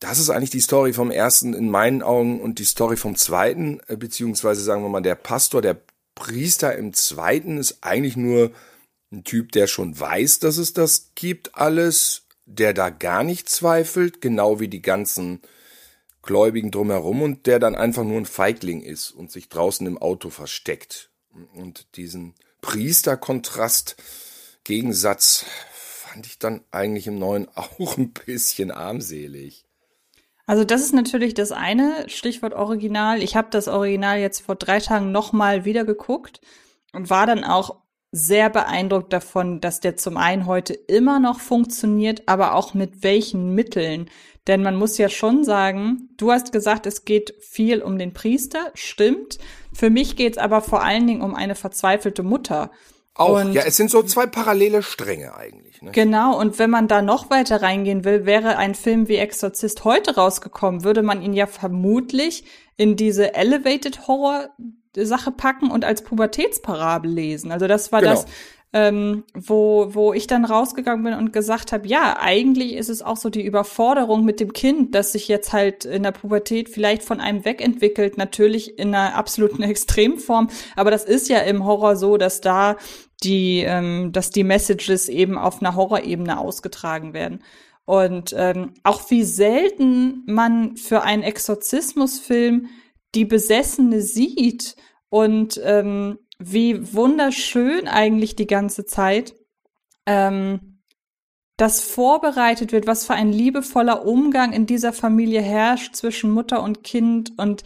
Das ist eigentlich die Story vom ersten in meinen Augen und die Story vom zweiten, äh, beziehungsweise sagen wir mal, der Pastor, der Priester im zweiten ist eigentlich nur ein Typ, der schon weiß, dass es das gibt alles, der da gar nicht zweifelt, genau wie die ganzen Gläubigen drumherum und der dann einfach nur ein Feigling ist und sich draußen im Auto versteckt. Und diesen Priesterkontrast, Gegensatz fand ich dann eigentlich im Neuen auch ein bisschen armselig. Also das ist natürlich das eine, Stichwort Original. Ich habe das Original jetzt vor drei Tagen nochmal wieder geguckt und war dann auch sehr beeindruckt davon, dass der zum einen heute immer noch funktioniert, aber auch mit welchen Mitteln. Denn man muss ja schon sagen, du hast gesagt, es geht viel um den Priester, stimmt. Für mich geht es aber vor allen Dingen um eine verzweifelte Mutter. Auch, und ja, es sind so zwei parallele Stränge eigentlich. Ne? Genau, und wenn man da noch weiter reingehen will, wäre ein Film wie Exorzist heute rausgekommen, würde man ihn ja vermutlich in diese Elevated Horror Sache packen und als Pubertätsparabel lesen. Also das war genau. das, ähm, wo, wo ich dann rausgegangen bin und gesagt habe, ja, eigentlich ist es auch so die Überforderung mit dem Kind, das sich jetzt halt in der Pubertät vielleicht von einem wegentwickelt, natürlich in einer absoluten Extremform, aber das ist ja im Horror so, dass da die, ähm, dass die Messages eben auf einer Horrorebene ausgetragen werden. Und ähm, auch wie selten man für einen Exorzismusfilm die Besessene sieht und ähm, wie wunderschön eigentlich die ganze Zeit ähm, das vorbereitet wird, was für ein liebevoller Umgang in dieser Familie herrscht zwischen Mutter und Kind und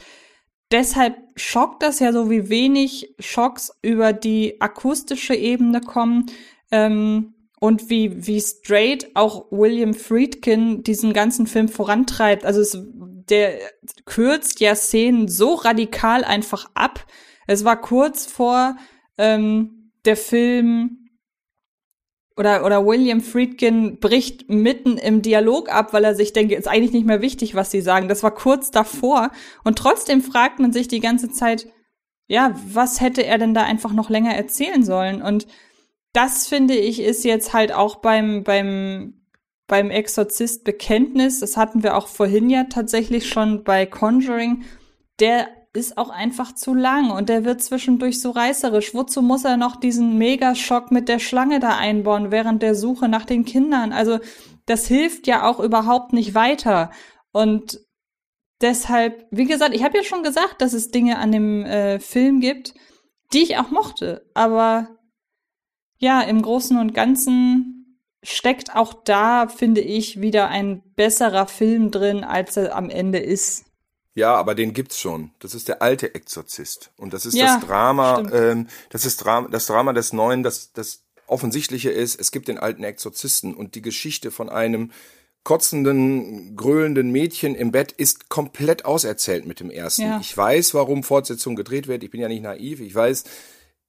deshalb schockt das ja so, wie wenig Schocks über die akustische Ebene kommen ähm, und wie, wie straight auch William Friedkin diesen ganzen Film vorantreibt. Also es, der kürzt ja Szenen so radikal einfach ab, es war kurz vor ähm, der Film oder, oder William Friedkin bricht mitten im Dialog ab, weil er sich denkt, ist eigentlich nicht mehr wichtig, was sie sagen. Das war kurz davor. Und trotzdem fragt man sich die ganze Zeit, ja, was hätte er denn da einfach noch länger erzählen sollen? Und das finde ich ist jetzt halt auch beim, beim, beim Exorzist Bekenntnis, das hatten wir auch vorhin ja tatsächlich schon bei Conjuring, der ist auch einfach zu lang und der wird zwischendurch so reißerisch. Wozu muss er noch diesen Megaschock mit der Schlange da einbauen während der Suche nach den Kindern? Also das hilft ja auch überhaupt nicht weiter. Und deshalb, wie gesagt, ich habe ja schon gesagt, dass es Dinge an dem äh, Film gibt, die ich auch mochte. Aber ja, im Großen und Ganzen steckt auch da, finde ich, wieder ein besserer Film drin, als er am Ende ist. Ja, aber den gibt's schon. Das ist der alte Exorzist. Und das ist Ja, das Drama, stimmt. ähm, das ist Dra das Drama des Neuen, das, das Offensichtliche ist, es gibt den alten Exorzisten und die Geschichte von einem kotzenden, gröhlenden Mädchen im Bett ist komplett auserzählt mit dem ersten. Ja. Ich weiß, warum Fortsetzung gedreht wird. Ich bin ja nicht naiv. Ich weiß,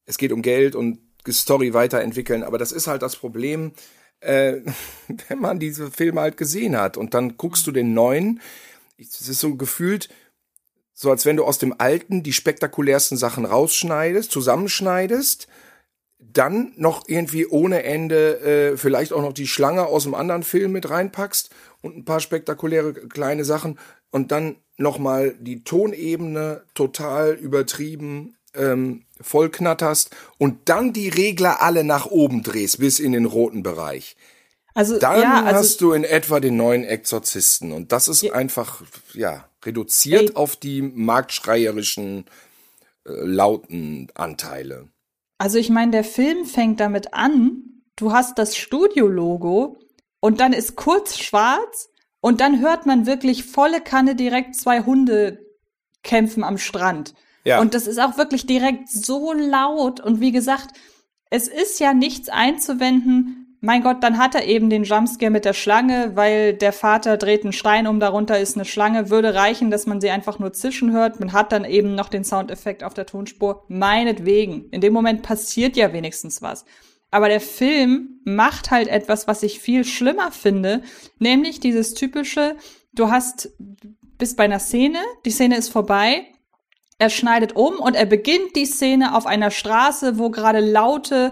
es geht um Geld und Story weiterentwickeln, aber das ist halt das Problem, äh, wenn man diese Filme halt gesehen hat und dann guckst du den neuen, es ist so gefühlt, so als wenn du aus dem alten die spektakulärsten Sachen rausschneidest, zusammenschneidest, dann noch irgendwie ohne Ende äh, vielleicht auch noch die Schlange aus dem anderen Film mit reinpackst und ein paar spektakuläre kleine Sachen und dann noch mal die Tonebene total übertrieben ähm, vollknatterst und dann die Regler alle nach oben drehst bis in den roten Bereich. Also, Dann ja, also, hast du in etwa den neuen Exorzisten und das ist einfach ja reduziert Ey. auf die marktschreierischen äh, lauten Anteile. also ich meine, der Film fängt damit an, du hast das Studio-Logo und dann ist kurz schwarz und dann hört man wirklich volle Kanne direkt zwei Hunde kämpfen am Strand. Ja. Und das ist auch wirklich direkt so laut. Und wie gesagt, es ist ja nichts einzuwenden. Mein Gott, dann hat er eben den Jumpscare mit der Schlange, weil der Vater dreht einen Stein um, darunter ist eine Schlange. Würde reichen, dass man sie einfach nur zischen hört. Man hat dann eben noch den Soundeffekt auf der Tonspur. Meinetwegen. In dem Moment passiert ja wenigstens was. Aber der Film macht halt etwas, was ich viel schlimmer finde, nämlich dieses typische, du hast, bist bei einer Szene, die Szene ist vorbei, er schneidet um und er beginnt die Szene auf einer Straße, wo gerade laute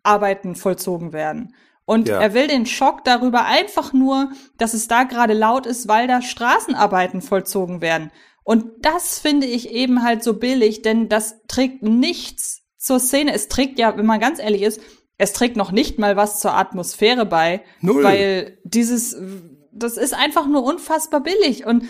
Straßenarbeiten vollzogen werden. Und Ja. er will den Schock darüber einfach nur, dass es da gerade laut ist, weil da Straßenarbeiten vollzogen werden. Und das finde ich eben halt so billig, denn das trägt nichts zur Szene. Es trägt ja, wenn man ganz ehrlich ist, es trägt noch nicht mal was zur Atmosphäre bei, Null. weil dieses, das ist einfach nur unfassbar billig und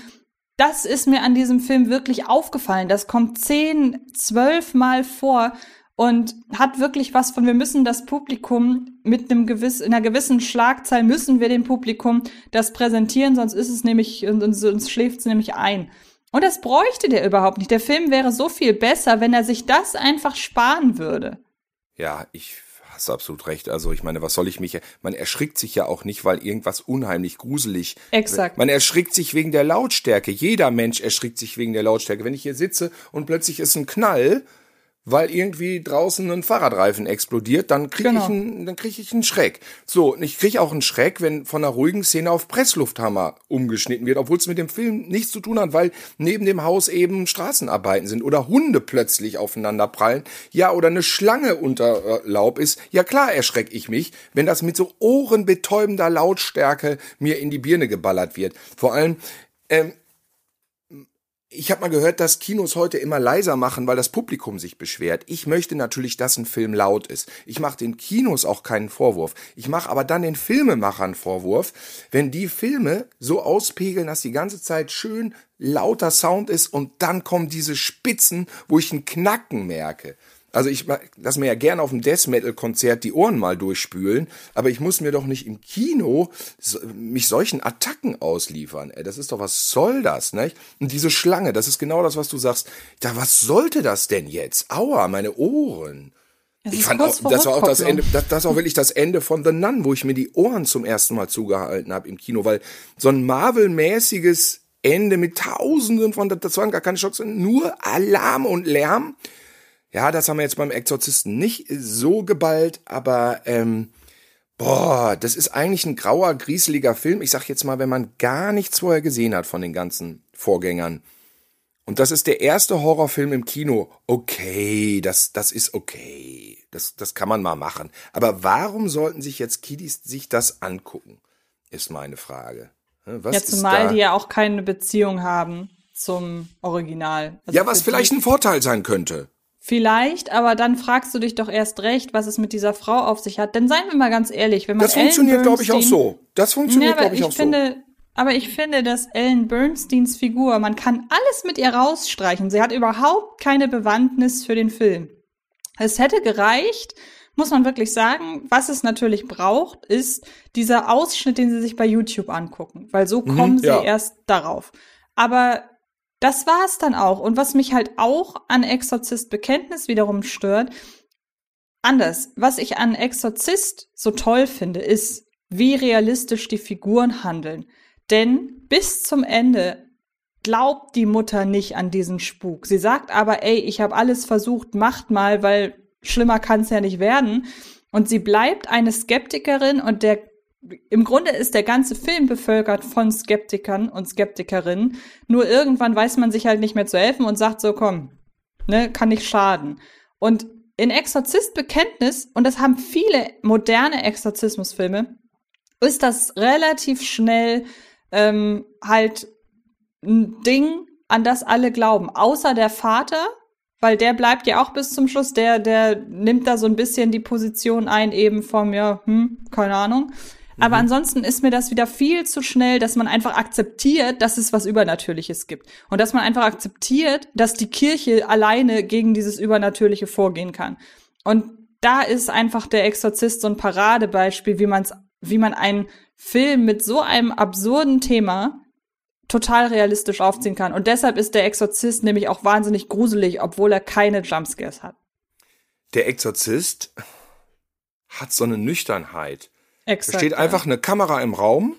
das ist mir an diesem Film wirklich aufgefallen. Das kommt zehn, zwölf Mal vor und hat wirklich was von, wir müssen das Publikum mit einem gewiss, in einer gewissen Schlagzahl müssen wir dem Publikum das präsentieren, sonst ist es nämlich, sonst schläft es nämlich ein. Und das bräuchte der überhaupt nicht. Der Film wäre so viel besser, wenn er sich das einfach sparen würde. Ja, ich hast absolut recht. Also ich meine, was soll ich mich? Man erschrickt sich ja auch nicht, weil irgendwas unheimlich gruselig. Exakt. Man erschrickt sich wegen der Lautstärke. Jeder Mensch erschrickt sich wegen der Lautstärke. Wenn ich hier sitze und plötzlich ist ein Knall, weil irgendwie draußen ein Fahrradreifen explodiert, dann kriege Genau. ich einen, dann kriege ich einen Schreck. So, und ich kriege auch einen Schreck, wenn von einer ruhigen Szene auf Presslufthammer umgeschnitten wird, obwohl es mit dem Film nichts zu tun hat, weil neben dem Haus eben Straßenarbeiten sind oder Hunde plötzlich aufeinander prallen, ja, oder eine Schlange unter äh, Laub ist. Ja klar, erschreck ich mich, wenn das mit so ohrenbetäubender Lautstärke mir in die Birne geballert wird. Vor allem ähm, ich habe mal gehört, dass Kinos heute immer leiser machen, weil das Publikum sich beschwert. Ich möchte natürlich, dass ein Film laut ist. Ich mache den Kinos auch keinen Vorwurf. Ich mache aber dann den Filmemachern Vorwurf, wenn die Filme so auspegeln, dass die ganze Zeit schön lauter Sound ist und dann kommen diese Spitzen, wo ich ein Knacken merke. Also ich lass mir ja gerne auf dem Death Metal Konzert die Ohren mal durchspülen, aber ich muss mir doch nicht im Kino mich solchen Attacken ausliefern. Ey, das ist doch was soll das, ne? Und diese Schlange, das ist genau das, was du sagst. Ja, was sollte das denn jetzt? Aua, meine Ohren. Es Ich fand auch, das war auch das. Ende, das, das war wirklich das Ende von The Nun, wo ich mir die Ohren zum ersten Mal zugehalten habe im Kino, weil so ein Marvel-mäßiges Ende mit Tausenden von, das waren gar keine Schocks, nur Alarm und Lärm. Ja, das haben wir jetzt beim Exorzisten nicht so geballt, aber ähm, boah, das ist eigentlich ein grauer, grieseliger Film. Ich sag jetzt mal, wenn man gar nichts vorher gesehen hat von den ganzen Vorgängern. Und das ist der erste Horrorfilm im Kino. Okay, das, das ist okay. Das, das kann man mal machen. Aber warum sollten sich jetzt Kiddies sich das angucken? Ist meine Frage. Was ja, ist zumal die ja auch keine Beziehung haben zum Original. Also ja, was vielleicht ein Vorteil sein könnte. Vielleicht, aber dann fragst du dich doch erst recht, was es mit dieser Frau auf sich hat. Denn seien wir mal ganz ehrlich, wenn man Das funktioniert, glaube ich, auch so. Das funktioniert, Ja, aber glaube ich, ich auch finde, aber ich finde, dass Ellen Bernsteins Figur, man kann alles mit ihr rausstreichen. Sie hat überhaupt keine Bewandtnis für den Film. Es hätte gereicht, muss man wirklich sagen, was es natürlich braucht, ist dieser Ausschnitt, den sie sich bei YouTube angucken, weil so Mhm, kommen sie ja. erst darauf. Aber das war's dann auch. Und was mich halt auch an Exorzist Bekenntnis wiederum stört, anders. Was ich an Exorzist so toll finde, ist, wie realistisch die Figuren handeln. Denn bis zum Ende glaubt die Mutter nicht an diesen Spuk. Sie sagt aber, ey, ich habe alles versucht, macht mal, weil schlimmer kann's ja nicht werden. Und sie bleibt eine Skeptikerin und der im Grunde ist der ganze Film bevölkert von Skeptikern und Skeptikerinnen. Nur irgendwann weiß man sich halt nicht mehr zu helfen und sagt so, komm, ne, kann nicht schaden. Und in Exorzist Bekenntnis, und das haben viele moderne Exorzismusfilme, ist das relativ schnell ähm, halt ein Ding, an das alle glauben. Außer der Vater, weil der bleibt ja auch bis zum Schluss, der, der nimmt da so ein bisschen die Position ein, eben vom, ja, hm, keine Ahnung. Aber ansonsten ist mir das wieder viel zu schnell, dass man einfach akzeptiert, dass es was Übernatürliches gibt. Und dass man einfach akzeptiert, dass die Kirche alleine gegen dieses Übernatürliche vorgehen kann. Und da ist einfach der Exorzist so ein Paradebeispiel, wie man's, wie man einen Film mit so einem absurden Thema total realistisch aufziehen kann. Und deshalb ist der Exorzist nämlich auch wahnsinnig gruselig, obwohl er keine Jumpscares hat. Der Exorzist hat so eine Nüchternheit. Exakt, da steht ja. einfach eine Kamera im Raum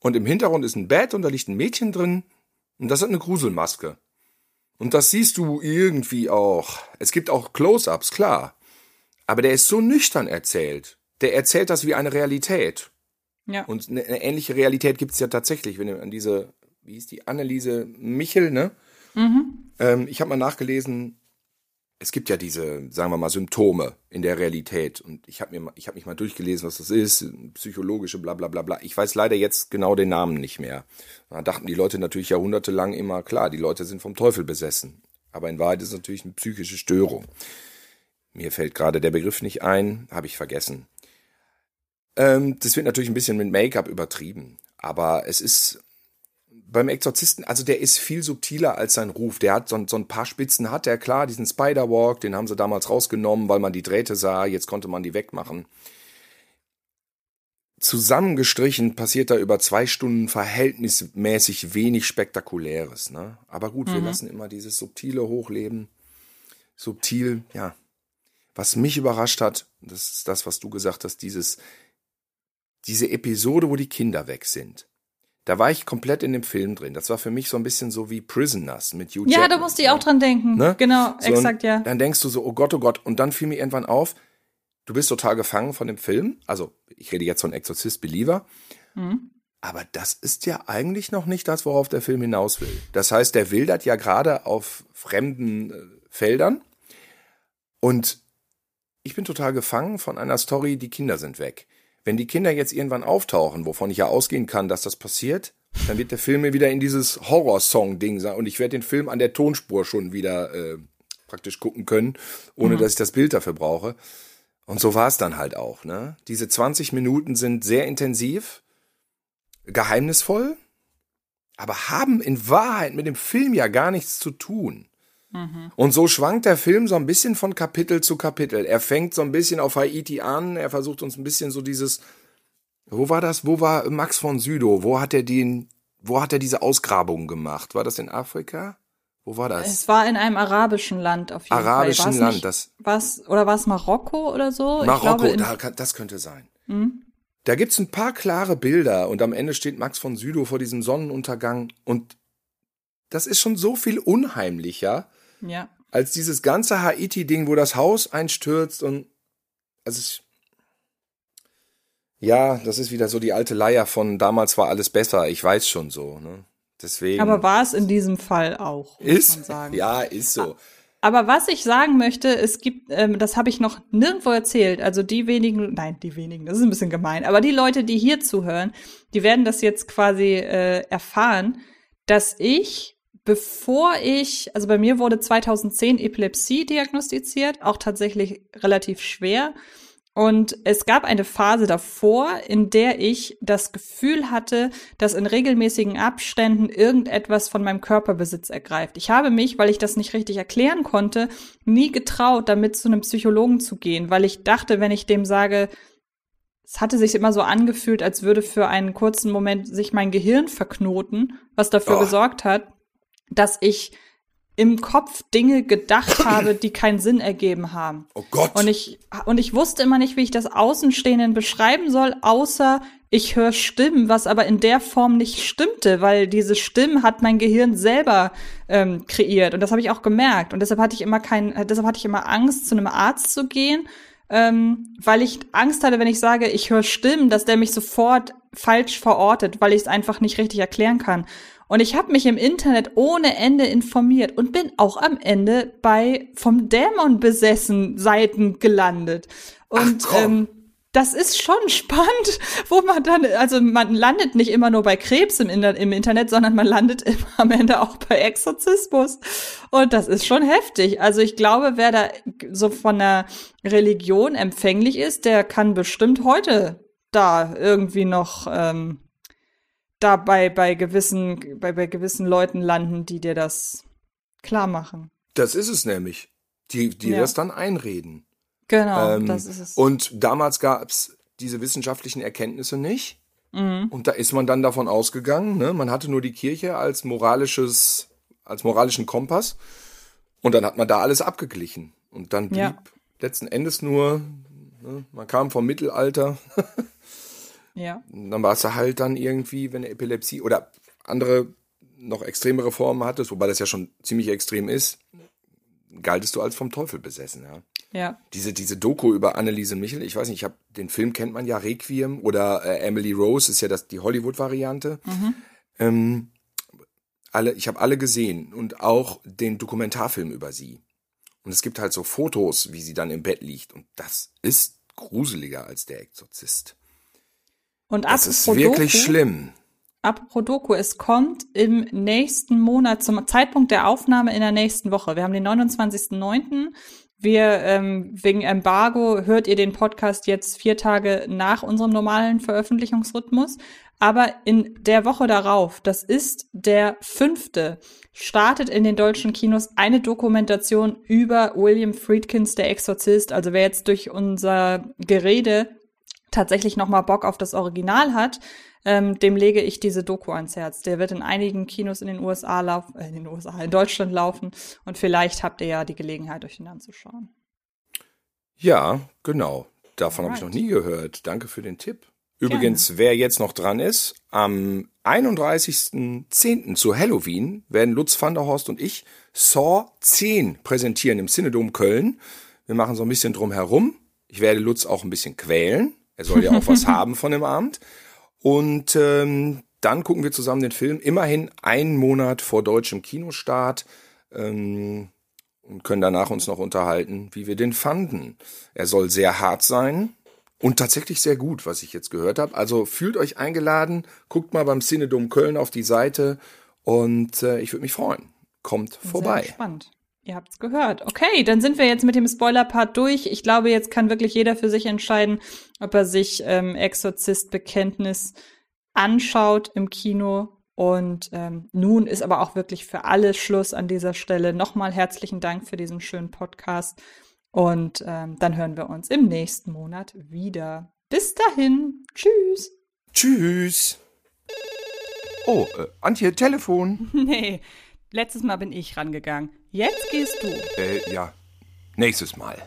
und im Hintergrund ist ein Bett und da liegt ein Mädchen drin und das hat eine Gruselmaske. Und das siehst du irgendwie auch. Es gibt auch Close-ups, klar. Aber der ist so nüchtern erzählt. Der erzählt das wie eine Realität. Ja. Und eine, eine ähnliche Realität gibt es ja tatsächlich, wenn du an diese, wie hieß die, Anneliese Michel, ne? Mhm. Ähm, ich habe mal nachgelesen, es gibt ja diese, sagen wir mal, Symptome in der Realität. Und ich habe mir, mich mal durchgelesen, was das ist, psychologische, bla bla bla bla. Ich weiß leider jetzt genau den Namen nicht mehr. Da dachten die Leute natürlich jahrhundertelang immer, klar, die Leute sind vom Teufel besessen. Aber in Wahrheit ist es natürlich eine psychische Störung. Mir fällt gerade der Begriff nicht ein, habe ich vergessen. Ähm, das wird natürlich ein bisschen mit Make-up übertrieben. Aber es ist beim Exorzisten, also der ist viel subtiler als sein Ruf. Der hat so, so ein paar Spitzen, hat er klar, diesen Spider-Walk, den haben sie damals rausgenommen, weil man die Drähte sah, jetzt konnte man die wegmachen. Zusammengestrichen passiert da über zwei Stunden verhältnismäßig wenig Spektakuläres. Ne? Aber gut, wir Mhm. lassen immer dieses subtile hochleben. Subtil, ja. Was mich überrascht hat, das ist das, was du gesagt hast, dieses, diese Episode, wo die Kinder weg sind. Da war ich komplett in dem Film drin. Das war für mich so ein bisschen so wie Prisoners mit Hugh Ja, da musste ich auch dran denken. ne? Genau, So, exakt, ja. Dann denkst du so, oh Gott, oh Gott. Und dann fiel mir irgendwann auf, du bist total gefangen von dem Film. Also, ich rede jetzt von Exorcist Believer. Mhm. Aber das ist ja eigentlich noch nicht das, worauf der Film hinaus will. Das heißt, der wildert ja gerade auf fremden äh, Feldern. Und ich bin total gefangen von einer Story, die Kinder sind weg. Wenn die Kinder jetzt irgendwann auftauchen, wovon ich ja ausgehen kann, dass das passiert, dann wird der Film mir wieder in dieses Horror-Song-Ding sein und ich werde den Film an der Tonspur schon wieder äh, praktisch gucken können, ohne Mhm. dass ich das Bild dafür brauche. Und so war es dann halt auch. Ne? Diese 20 Minuten sind sehr intensiv, geheimnisvoll, aber haben in Wahrheit mit dem Film ja gar nichts zu tun. Mhm. Und so schwankt der Film so ein bisschen von Kapitel zu Kapitel. Er fängt so ein bisschen auf Haiti an, er versucht uns ein bisschen so dieses, wo war das, wo war Max von Südow, wo hat er den, wo hat er diese Ausgrabungen gemacht? War das in Afrika? Wo war das? Es war in einem arabischen Land auf jeden Arabischen Fall. War's Land, nicht- das- Was, oder war es Marokko oder so? ich Marokko, glaube, da, das könnte sein. Hm? Da gibt's ein paar klare Bilder und am Ende steht Max von Südow vor diesem Sonnenuntergang und das ist schon so viel unheimlicher Ja. als dieses ganze Haiti-Ding, wo das Haus einstürzt und also es, ja, das ist wieder so die alte Leier von damals war alles besser. Ich weiß schon so. Ne? Deswegen Aber war es in diesem Fall auch, muss man ist sagen. ja ist so. Aber was ich sagen möchte, es gibt, ähm, das habe ich noch nirgendwo erzählt, also die wenigen, nein, die wenigen, das ist ein bisschen gemein, aber die Leute, die hier zuhören, die werden das jetzt quasi äh, erfahren, dass ich, bevor ich, also bei mir wurde 2010 Epilepsie diagnostiziert, auch tatsächlich relativ schwer. Und es gab eine Phase davor, in der ich das Gefühl hatte, dass in regelmäßigen Abständen irgendetwas von meinem Körperbesitz ergreift. Ich habe mich, weil ich das nicht richtig erklären konnte, nie getraut, damit zu einem Psychologen zu gehen, weil ich dachte, wenn ich dem sage, es hatte sich immer so angefühlt, als würde für einen kurzen Moment sich mein Gehirn verknoten, was dafür oh. gesorgt hat, dass ich im Kopf Dinge gedacht habe, die keinen Sinn ergeben haben. Oh Gott. Und ich, und ich wusste immer nicht, wie ich das Außenstehenden beschreiben soll, außer ich höre Stimmen, was aber in der Form nicht stimmte, weil diese Stimmen hat mein Gehirn selber ähm, kreiert. Und das habe ich auch gemerkt. Und deshalb hatte ich immer kein, deshalb hatte ich immer Angst, zu einem Arzt zu gehen, ähm, weil ich Angst hatte, wenn ich sage, ich höre Stimmen, dass der mich sofort falsch verortet, weil ich es einfach nicht richtig erklären kann. Und ich habe mich im Internet ohne Ende informiert und bin auch am Ende bei vom Dämon besessen Seiten gelandet. Und Ach, ähm, das ist schon spannend, wo man dann, also man landet nicht immer nur bei Krebs im, im Internet, sondern man landet immer am Ende auch bei Exorzismus. Und das ist schon heftig. Also ich glaube, wer da so von der Religion empfänglich ist, der kann bestimmt heute da irgendwie noch ähm, da bei, bei gewissen, bei, bei gewissen Leuten landen, die dir das klar machen. Das ist es nämlich. Die, die ja. das dann einreden. Genau, ähm, das ist es. Und damals gab es diese wissenschaftlichen Erkenntnisse nicht. Mhm. Und da ist man dann davon ausgegangen, ne? man hatte nur die Kirche als moralisches, als moralischen Kompass. Und dann hat man da alles abgeglichen. Und dann blieb ja. letzten Endes nur, ne? man kam vom Mittelalter Ja. dann warst du halt dann irgendwie, wenn Epilepsie oder andere noch extremere Formen hattest, wobei das ja schon ziemlich extrem ist, galtest du als vom Teufel besessen, ja. Ja. Diese, diese Doku über Anneliese Michel, ich weiß nicht, ich habe den Film kennt man ja, Requiem oder äh, Emily Rose ist ja das die Hollywood-Variante. Mhm. Ähm, alle, ich habe alle gesehen und auch den Dokumentarfilm über sie. Und es gibt halt so Fotos, wie sie dann im Bett liegt. Und das ist gruseliger als der Exorzist. Und das ist wirklich Doku, schlimm. Apropos Doku, es kommt im nächsten Monat, zum Zeitpunkt der Aufnahme in der nächsten Woche. Wir haben den 29.09. Wir, ähm, wegen Embargo, hört ihr den Podcast jetzt vier Tage nach unserem normalen Veröffentlichungsrhythmus. Aber in der Woche darauf, das ist der fünfte, startet in den deutschen Kinos eine Dokumentation über William Friedkins, der Exorzist. Also wer jetzt durch unser Gerede tatsächlich noch mal Bock auf das Original hat, ähm, dem lege ich diese Doku ans Herz. Der wird in einigen Kinos in den USA laufen, äh, in den USA, in Deutschland laufen und vielleicht habt ihr ja die Gelegenheit, euch den anzuschauen. Ja, genau. Davon habe ich noch nie gehört. Danke für den Tipp. Übrigens, Gerne. wer jetzt noch dran ist, am 31.10. zu Halloween werden Lutz van der Horst und ich Saw 10 präsentieren im Cinedom Köln. Wir machen so ein bisschen drum herum. Ich werde Lutz auch ein bisschen quälen. Er soll ja auch was haben von dem Abend. Und ähm, dann gucken wir zusammen den Film. Immerhin einen Monat vor deutschem Kinostart. Ähm, und können danach uns noch unterhalten, wie wir den fanden. Er soll sehr hart sein und tatsächlich sehr gut, was ich jetzt gehört habe. Also fühlt euch eingeladen, guckt mal beim Cinedom Köln auf die Seite und äh, ich würde mich freuen. Kommt vorbei. Sehr spannend. Ihr habt's gehört. Okay, dann sind wir jetzt mit dem Spoiler-Part durch. Ich glaube, jetzt kann wirklich jeder für sich entscheiden, ob er sich ähm, Exorzist-Bekenntnis anschaut im Kino. Und ähm, nun ist aber auch wirklich für alle Schluss an dieser Stelle. Nochmal herzlichen Dank für diesen schönen Podcast. Und ähm, dann hören wir uns im nächsten Monat wieder. Bis dahin. Tschüss. Tschüss. Oh, äh, Antje, Telefon. nee, letztes Mal bin ich rangegangen. Jetzt gehst du. Äh, ja. Nächstes Mal.